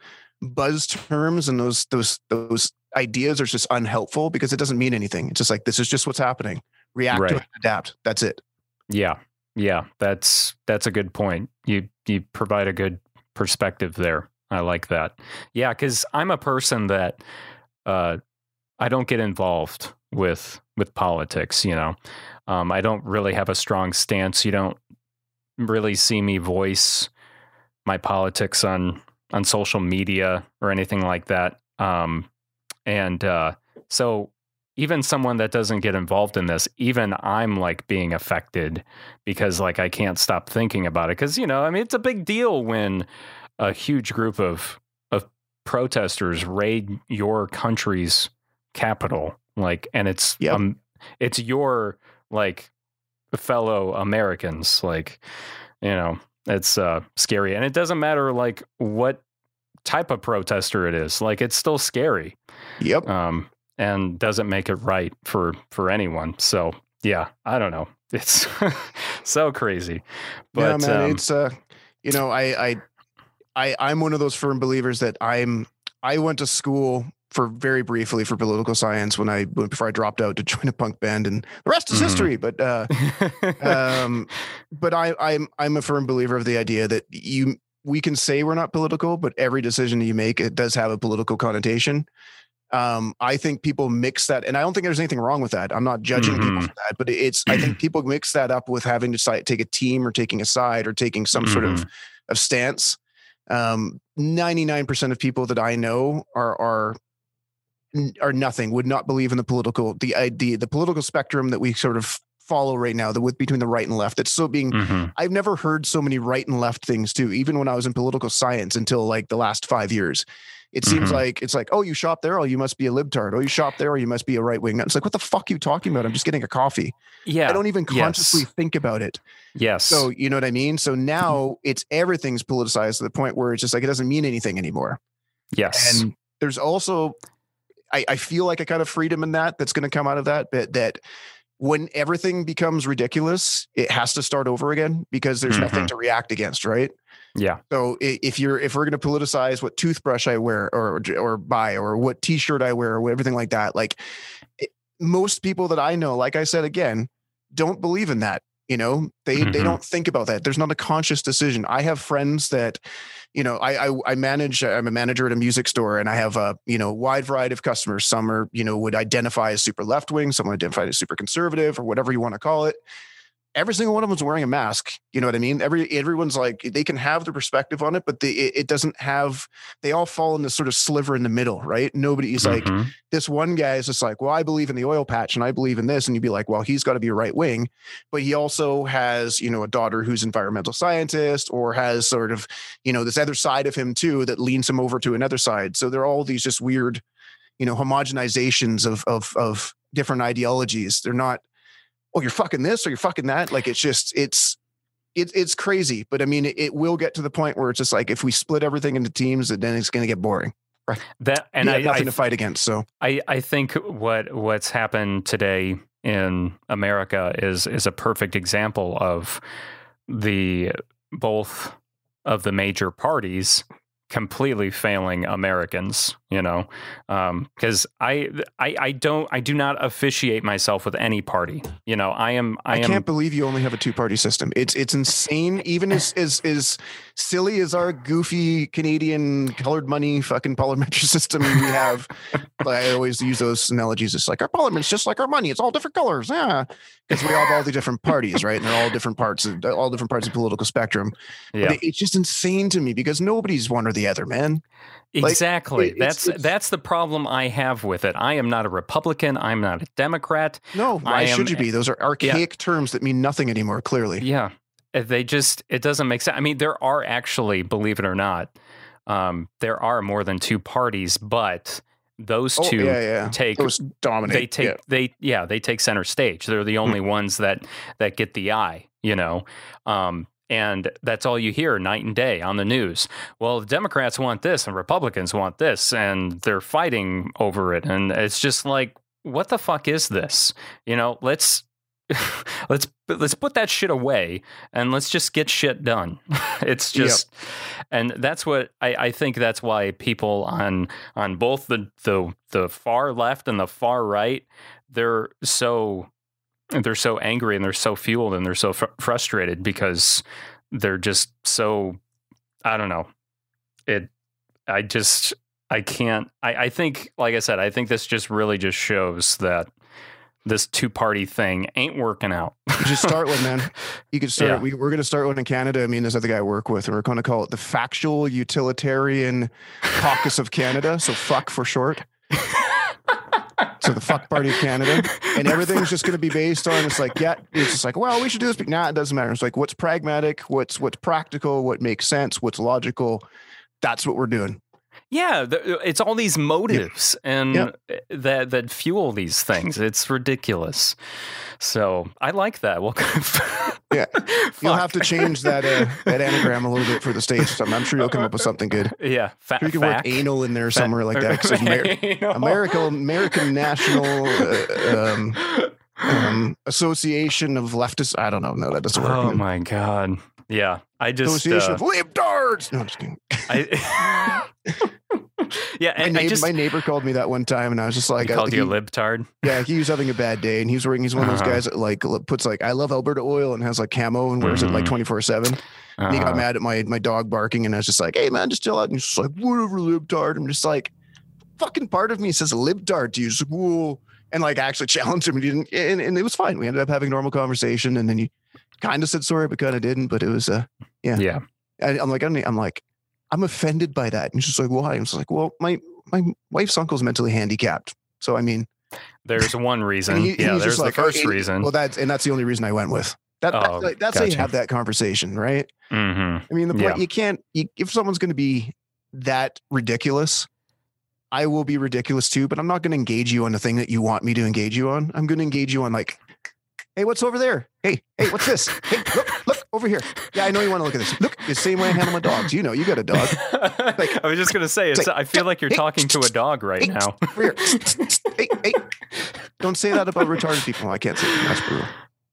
buzz terms and those those those ideas are just unhelpful because it doesn't mean anything. It's just like this is just what's happening. React to it, adapt. That's it. Yeah. Yeah. That's that's a good point. You you provide a good perspective there. I like that. Yeah, because I'm a person that uh I don't get involved with with politics, you know. Um, I don't really have a strong stance. You don't really see me voice my politics on on social media or anything like that. Um, and uh, so even someone that doesn't get involved in this, even I'm like being affected because like I can't stop thinking about it. Because you know, I mean, it's a big deal when a huge group of of protesters raid your country's capital, like, and it's Yep. um, it's your like fellow Americans, like, you know, it's uh scary, and it doesn't matter like what type of protester it is, like, it's still scary Yep. um, and doesn't make it right for for anyone. So yeah, I don't know. It's so crazy, but yeah, man. um, it's uh, you know, I I I I'm one of those firm believers that I'm. I went to school for very briefly for political science when I went before I dropped out to join a punk band, and the rest is Mhm. history. But uh, um, but I, I'm I'm a firm believer of the idea that you we can say we're not political, but every decision you make it does have a political connotation. Um, I think people mix that, and I don't think there's anything wrong with that. I'm not judging people Mhm. for that, but it's I think people mix that up with having to take a team or taking a side or taking some sort of of stance. Um, 99% of people that I know are are are nothing would not believe in the political the idea the political spectrum that we sort of follow right now the with between the right and left it's so being Mhm. I've never heard so many right and left things too, even when I was in political science until like the last five years. It seems Mhm. like it's like, oh, you shop there, oh, you must be a libtard. Oh, you shop there, or you must be a right wing. It's like, what the fuck are you talking about? I'm just getting a coffee. Yeah. I don't even yes. consciously think about it. Yes. So you know what I mean? So now it's everything's politicized to the point where it's just like it doesn't mean anything anymore. yes. And there's also I, I feel like a kind of freedom in that that's going to come out of that, but that when everything becomes ridiculous, it has to start over again because there's nothing Mhm. to react against, right? Yeah. So if you're if we're going to politicize what toothbrush I wear or or buy or what T-shirt I wear or everything like that, like it, most people that I know, like I said again, don't believe in that. You know, they they Mhm. don't think about that. There's not a conscious decision. I have friends that, you know, I, I I manage. I'm a manager at a music store, and I have a you know wide variety of customers. Some are you know would identify as super left wing, some would identify as super conservative, or whatever you want to call it every single one of them's wearing a mask. You know what I mean? Every everyone's like they can have their perspective on it, but they, it, it doesn't have. They all fall in this sort of sliver in the middle, right? Nobody's like Mhm. this one guy is just like, well, I believe in the oil patch and I believe in this, and you'd be like, well, he's got to be a right wing, but he also has you know a daughter who's environmental scientist or has sort of you know this other side of him too that leans him over to another side. So they're all these just weird, you know, homogenizations of of of different ideologies. They're not oh, you're fucking this or you're fucking that. Like it's just it's it, it's crazy. But I mean, it, it will get to the point where it's just like if we split everything into teams, then it's going to get boring. Right. That and you I, have nothing I to fight against. So I, I think what what's happened today in America is is a perfect example of the both of the major parties completely failing Americans, you know, um, because I, I I don't I do not officiate myself with any party. You know, I am I, I, am can't believe you only have a two party system. It's it's insane. Even as as as silly as our goofy Canadian colored money fucking parliamentary system we have. like, I always use those analogies. It's like our parliament's just like our money. It's all different colors. Yeah, because we all have all the different parties, right? And they're all different parts of all different parts of the political spectrum. yeah. But it- it's just insane to me because nobody's one or the other, man. like, Exactly. it- that's it's- that's the problem I have with it. I am not a Republican. I'm not a Democrat. No, why I should you be? Those are archaic terms that mean nothing anymore. Clearly, Yeah. They just, it doesn't make sense. I mean, there are actually, believe it or not, um, there are more than two parties, but those oh, two yeah, yeah. take, Those dominate. they take, yeah. they, yeah, they take center stage. They're the only ones that, that get the eye, you know? Um, and that's all you hear night and day on the news. Well, the Democrats want this and Republicans want this, and they're fighting over it. And it's just like, what the fuck is this? You know, let's let's let's put that shit away and let's just get shit done. it's Yep. just, and that's what I, I think. That's why people on on both the the the far left and the far right, they're so they're so angry and they're so fueled and they're so fr- frustrated because they're just so I don't know. It I just I can't I, I think like I said, I think this just really just shows that this two party thing ain't working out. Just start one, man. You could start. Yeah. We, we're going to start one in Canada. I mean, there's other guy I work with, and we're going to call it the Factual Utilitarian Caucus of Canada. So fuck for short. So the fuck party of Canada, and everything's just going to be based on. It's like, yeah, it's just like, well, we should do this, but nah, it doesn't matter. It's like, what's pragmatic, what's what's practical, what makes sense, what's logical. That's what we're doing. Yeah, it's all these motives and Yep. that that fuel these things. It's ridiculous. So I like that. Well, Yeah. You'll have to change that uh, that anagram a little bit for the something. I'm sure you'll come up with something good. Yeah, fa- Sure you can work anal in there somewhere like that. Amer- American American National uh, um, um, Association of Leftists. I don't know. No, that doesn't work. Oh my god. Yeah, I just Association uh, of Libtards. No, I'm just kidding. I yeah, My, neighbor, just my neighbor called me that one time, and I was just like, he I- called you a libtard. Yeah, he was having a bad day, and he was wearing. He's one of those Uh-huh. guys that like puts like I love Alberta oil and has like camo and wears it like Mhm. twenty four seven. And he got Uh-huh. mad at my my dog barking, and I was just like, "Hey man, just chill out." And he's just like, "Whatever, libtard." I'm just like, fucking part of me says libtard to you. He's like, "Whoa," and like I actually challenged him, and he didn't, and, and it was fine. We ended up having a normal conversation, and then he kind of said sorry, but kind of didn't. But it was uh, yeah. I, I'm like, I'm, like, I'm offended by that. And she's like, why? I'm just like, well, my my wife's uncle's mentally handicapped, so I mean. There's one reason. He- yeah, there's just the first and- reason. Well, that's and that's the only reason I went with. That, Oh, that's like, that's how you have that conversation, right? hmm I mean, the point Yeah. you can't. You, if someone's going to be that ridiculous, I will be ridiculous too. But I'm not going to engage you on the thing that you want me to engage you on. I'm going to engage you on like, hey, what's over there? Hey, hey, what's this? Hey, look, look over here. Yeah, I know you want to look at this. Look, the same way I handle my dogs. You know, you got a dog. Like, I was just gonna say, it's, like, I feel like you're hey, talking to a dog right hey, now. Over here. hey, hey. Don't say that about retarded people. I can't say that. That's brutal.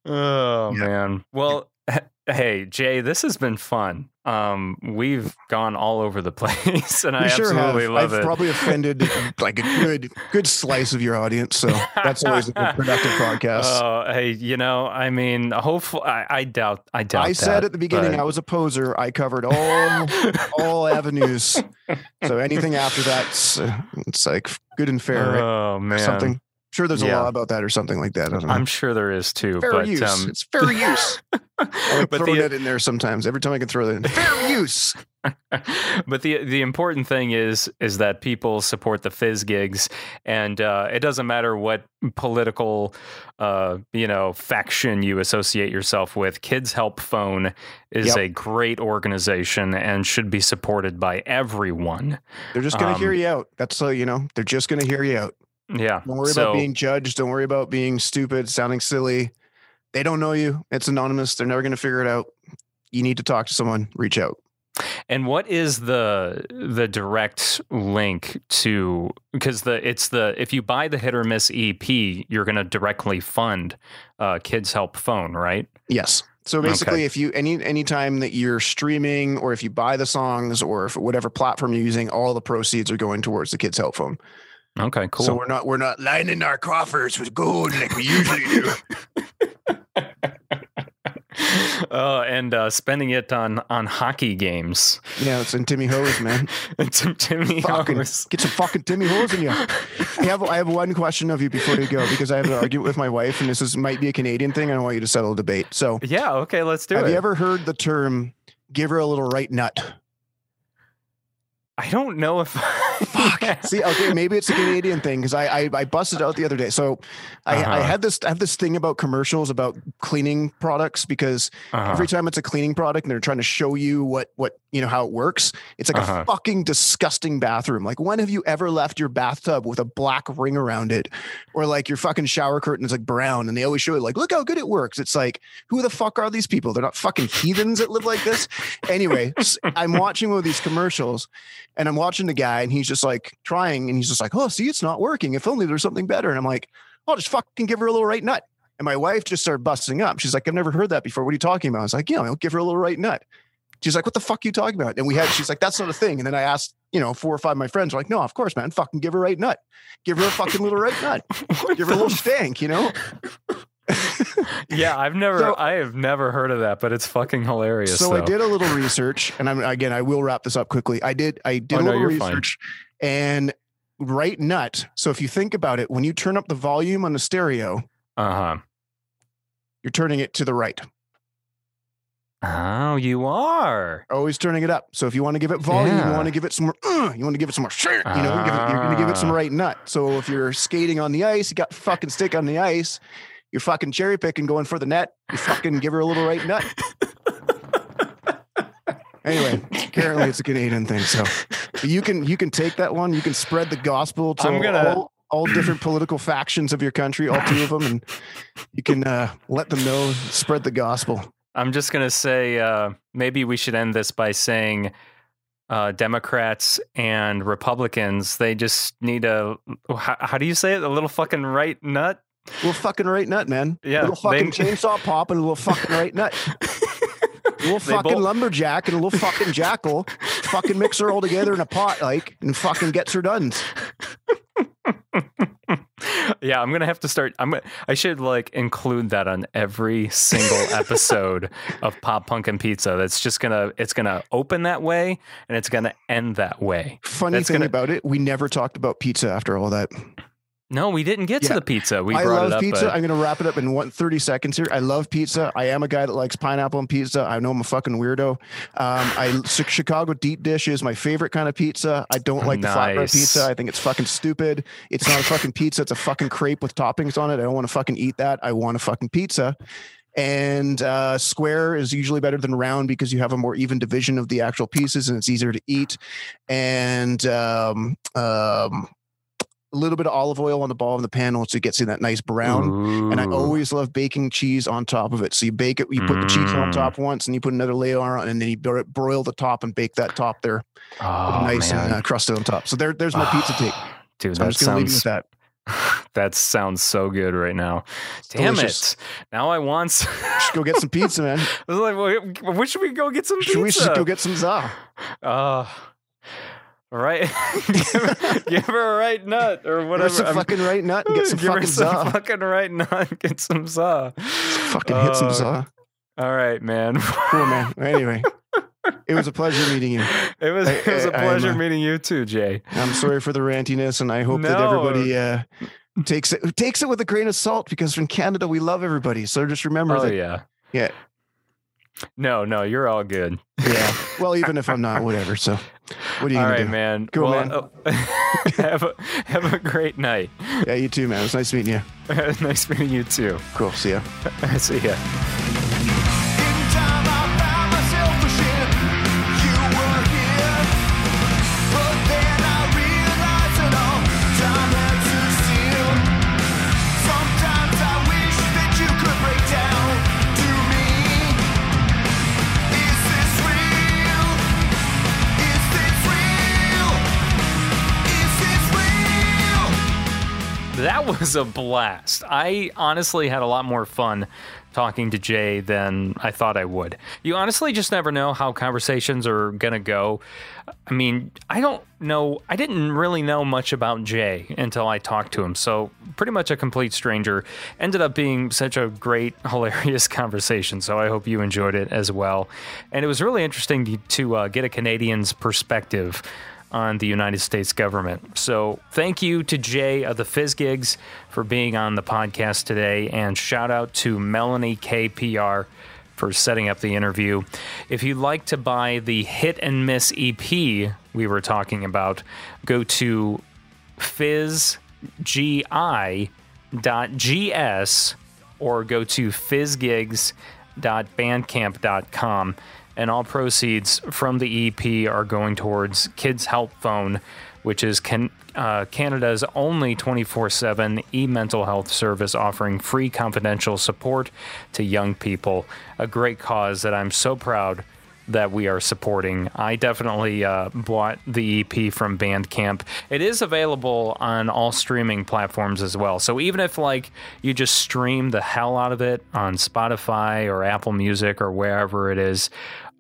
Oh Yeah. man. Well, h- hey Jay, this has been fun. Um, we've gone all over the place, and I you sure have. absolutely love I've it. probably offended like a good good slice of your audience. So that's always a good productive podcast. Oh, hey, you know, I mean, hopefully, I, I doubt, I doubt. I said at the beginning but- I was a poser. I covered all all avenues. So anything after that, uh, it's like good and fair. right? Oh man, Something. Sure, there's a Yeah. law about that or something like that. I don't know. I'm sure there is too. fair but use. um, it's fair use. I like but throwing the it in there sometimes. Every time I can throw that in. Fair use. but the the important thing is is that people support the fizz gigs, and uh, it doesn't matter what political, uh, you know, faction you associate yourself with. Kids Help Phone is Yep. a great organization and should be supported by everyone. They're just gonna Um, hear you out. That's so you know. They're just gonna hear you out. Yeah, Don't worry so, about being judged. Don't worry about being stupid, sounding silly. They don't know you. It's anonymous. They're never going to figure it out. You need to talk to someone. Reach out. And what is the the direct link to because the it's the if you buy the hit or miss EP, you're going to directly fund uh, Kids Help Phone, right? Yes. So Okay. basically, if you any any time that you're streaming or if you buy the songs or if whatever platform you're using, all the proceeds are going towards the kids' help phone. Okay, cool. So we're not we're not lining our coffers with gold like we usually do. Oh, and uh, spending it on on hockey games. yeah, it's in Timmy Hose, man. And Tim Timmy Fucking Hose. get some fucking Timmy Hose in you. I have I have one question of you before you go because I have an argument with my wife and this is might be a Canadian thing. I want you to settle a debate. So Yeah, okay, let's do have it. Have you ever heard the term "give her a little right nut"? I don't know if Fuck. See, okay, maybe it's a Canadian thing because I, I I busted out the other day. So I, I Uh-huh. had this I have this thing about commercials about cleaning products because Uh-huh. every time it's a cleaning product and they're trying to show you what what you know how it works, it's like Uh-huh. a fucking disgusting bathroom. Like when have you ever left your bathtub with a black ring around it, or like your fucking shower curtain is like brown and they always show it like look how good it works. It's like who the fuck are these people? They're not fucking heathens that live like this. Anyway, I'm watching one of these commercials and I'm watching the guy and he's just like trying and he's just like, oh, see, it's not working. If only there's something better. And I'm like, I'll just fucking give her a little right nut. And my wife just started busting up. She's like, I've never heard that before. What are you talking about? I was like, yeah, I'll give her a little right nut. She's like, what the fuck are you talking about? And we had, she's like, that's not a thing. And then I asked, you know, four or five of my friends were like, no, of course, man, fucking give her a right nut. Give her a fucking little right nut. Give her a little stank, you know? Yeah, I've never, So- I have never heard of that, but it's fucking hilarious. So I did a little research, and I'm again, I will wrap this up quickly. I did, I did Oh, a little fine. research, and right nut. So if you think about it, when you turn up the volume on the stereo, Uh huh. you're turning it to the right. Oh, you are. Always turning it up. So if you want to give it volume, Yeah. you want to give it some more. Uh, you want to give it some more. Shit, you know, give it, you're going to give it some right nut. So if you're skating on the ice, you got fucking stick on the ice. You're fucking cherry picking, going for the net. You fucking give her a little right nut. Anyway, apparently it's a Canadian thing. So but you can you can take that one. You can spread the gospel to I'm gonna- all, all different political factions of your country, all two of them, and you can uh, let them know, spread the gospel. I'm just gonna say uh, maybe we should end this by saying uh, Democrats and Republicans they just need a how, how do you say it a little fucking right nut. Little fucking right nut, man. Yeah, little fucking they- chainsaw pop and a little fucking right nut. little They fucking both- lumberjack and a little fucking Jackyl fucking mix her all together in a pot, like, and fucking gets her done. yeah, I'm gonna have to start. I'm. gonna- I should like include that on every single episode of Pop Punk and Pizza. That's just gonna. It's gonna open that way and it's gonna end that way. Funny That's thing gonna- about it, we never talked about pizza after all that. No, we didn't get to the pizza. We I brought love it up. pizza. but- I'm going to wrap it up in one, 30 seconds here. I love pizza. I am a guy that likes pineapple and pizza. I know I'm a fucking weirdo. Um, I Chicago deep dish is my favorite kind of pizza. I don't like the flatbread pizza. I think it's fucking stupid. It's not a fucking pizza. It's a fucking crepe with toppings on it. I don't want to fucking eat that. I want a fucking pizza. And uh, square is usually better than round because you have a more even division of the actual pieces and it's easier to eat. And um, um, a little bit of olive oil on the bottom of the pan once it gets in that nice brown. And I always love baking cheese on top of it. So you bake it, you put the cheese on Mm. top once, and you put another layer on, and then you broil the top and bake that top there, oh, nice man. and uh, crusted on top. So there, there's my pizza take. Dude, So I'm just gonna leave you sounds with that. that sounds so good right now. Damn delicious. it! Now I want. Some, Just go get some pizza, man. I was like, well, when should we go get some Should we pizza? just go get some za? Uh, right. give, her a right nut or Give her whatever. some fucking right nut and get some give her fucking some za. fucking right nut. Get some za. Fucking hit some Uh, za. All right, man. Cool, man. Anyway, it was a pleasure meeting you. It was it was a I- I- I'm, pleasure uh, meeting you too, Jay. I'm sorry for the rantiness, and I hope that everybody uh, takes it takes it with a grain of salt because in Canada we love everybody. So just remember Oh that. yeah. Yeah. No, no, you're all good. Yeah. Well, even if I'm not, whatever. So, what are you All gonna right, do? man. Cool, well, man. uh, have a have a great night. Yeah, you too, man. It's was nice meeting you. nice meeting you too. Cool. See ya. See ya. Was a blast. I honestly had a lot more fun talking to Jay than I thought I would. You honestly just never know how conversations are going to go. I mean, I don't know. I didn't really know much about Jay until I talked to him. So, pretty much a complete stranger. Ended up being such a great, hilarious conversation. So, I hope you enjoyed it as well. And it was really interesting to, to uh, get a Canadian's perspective on the United States government. So thank you to Jay of the Fizzgigs for being on the podcast today, and shout out to Melanie KPR for setting up the interview. If you'd like to buy the Hit and Miss EP we were talking about, go to fizzgi.gs or go to fizzgigs.bandcamp.com. And all proceeds from the EP are going towards Kids Help Phone, which is can, uh, Canada's only 24 7 e mental health service offering free confidential support to young people. A great cause that I'm so proud that we are supporting. I definitely uh, bought the EP from Bandcamp. It is available on all streaming platforms as well. So even if like you just stream the hell out of it on Spotify or Apple Music or wherever it is,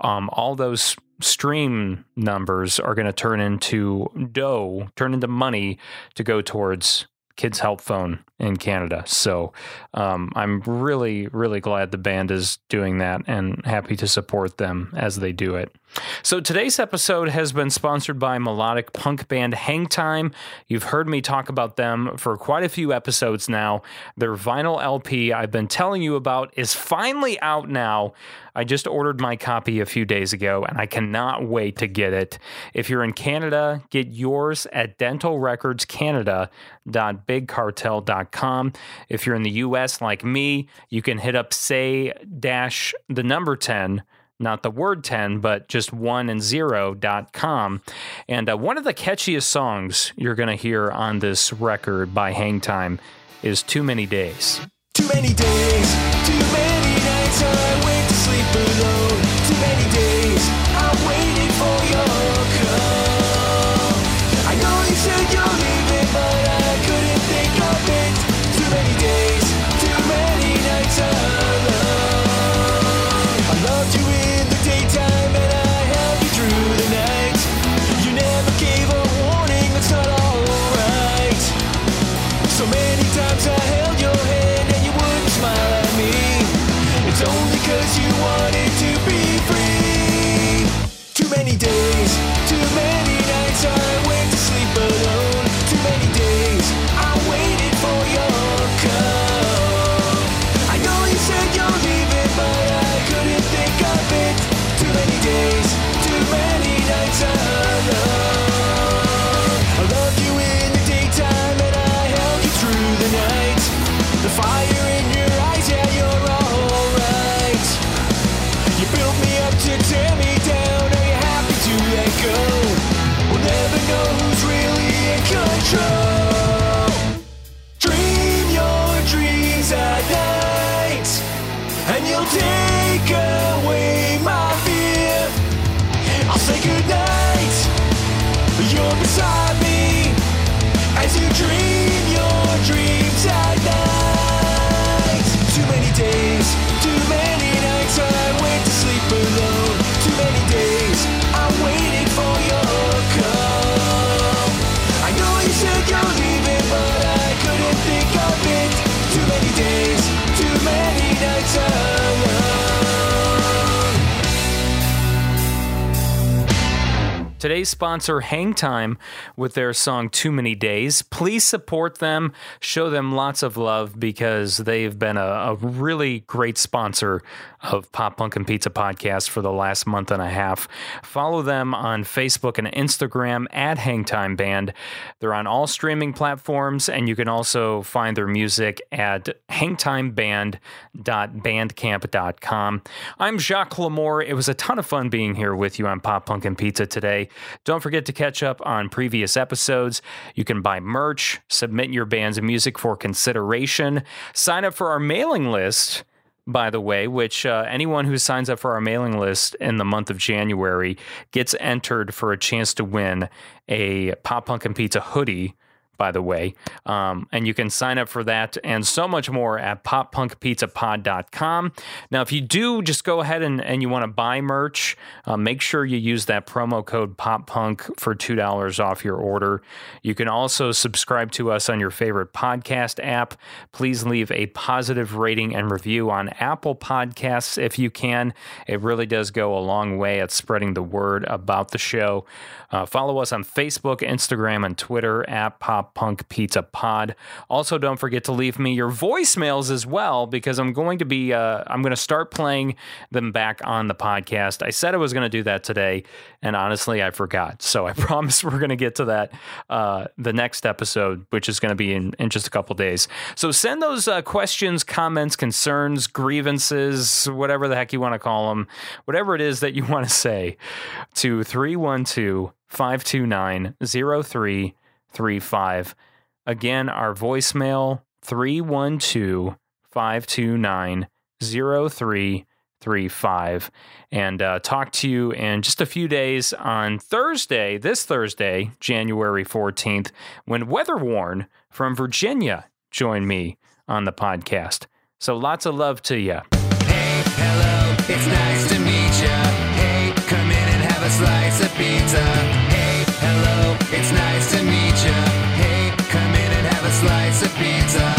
um, all those stream numbers are going to turn into dough, turn into money to go towards Kids Help Phone in Canada. So um, I'm really, really glad the band is doing that and happy to support them as they do it. So today's episode has been sponsored by melodic punk band Hangtime. You've heard me talk about them for quite a few episodes now. Their vinyl LP I've been telling you about is finally out now. I just ordered my copy a few days ago and I cannot wait to get it. If you're in Canada, get yours at dentalrecordscanada.bigcartel.com. If you're in the US like me, you can hit up say dash the number 10 not the word 10, but just one and zero dot com. And uh, one of the catchiest songs you're going to hear on this record by Hangtime is Too Many Days. Too many days, too many nights I to sleep alone. Too many days sponsor, Hangtime, with their song Too Many Days. Please support them, show them lots of love because they've been a, a really great sponsor of Pop Punk and Pizza Podcast for the last month and a half. Follow them on Facebook and Instagram at Hangtime Band. They're on all streaming platforms, and you can also find their music at hangtimeband.bandcamp.com. I'm Jacques Lamour. It was a ton of fun being here with you on Pop Punk and Pizza today. Don't forget to catch up on previous episodes. You can buy merch, submit your band's and music for consideration, sign up for our mailing list by the way, which uh, anyone who signs up for our mailing list in the month of January gets entered for a chance to win a Pop Punk and Pizza hoodie. By the way, um, and you can sign up for that and so much more at poppunkpizzapod.com. Now, if you do just go ahead and, and you want to buy merch, uh, make sure you use that promo code POPPUNK for $2 off your order. You can also subscribe to us on your favorite podcast app. Please leave a positive rating and review on Apple Podcasts if you can. It really does go a long way at spreading the word about the show. Uh, follow us on Facebook, Instagram, and Twitter at Pop Punk Pizza Pod. Also, don't forget to leave me your voicemails as well because I'm going to be uh, I'm going to start playing them back on the podcast. I said I was going to do that today, and honestly, I forgot. So I promise we're going to get to that uh, the next episode, which is going to be in, in just a couple days. So send those uh, questions, comments, concerns, grievances, whatever the heck you want to call them, whatever it is that you want to say, to 312 529 0335. Again, our voicemail 312 529 0335. And uh, talk to you in just a few days on Thursday, this Thursday, January 14th, when Weather Worn from Virginia join me on the podcast. So lots of love to you. Hey, hello, it's nice to meet ya. Hey, come in and have a slice of pizza. Hey, hello, it's nice to meet you. Hey, come in and have a slice of pizza.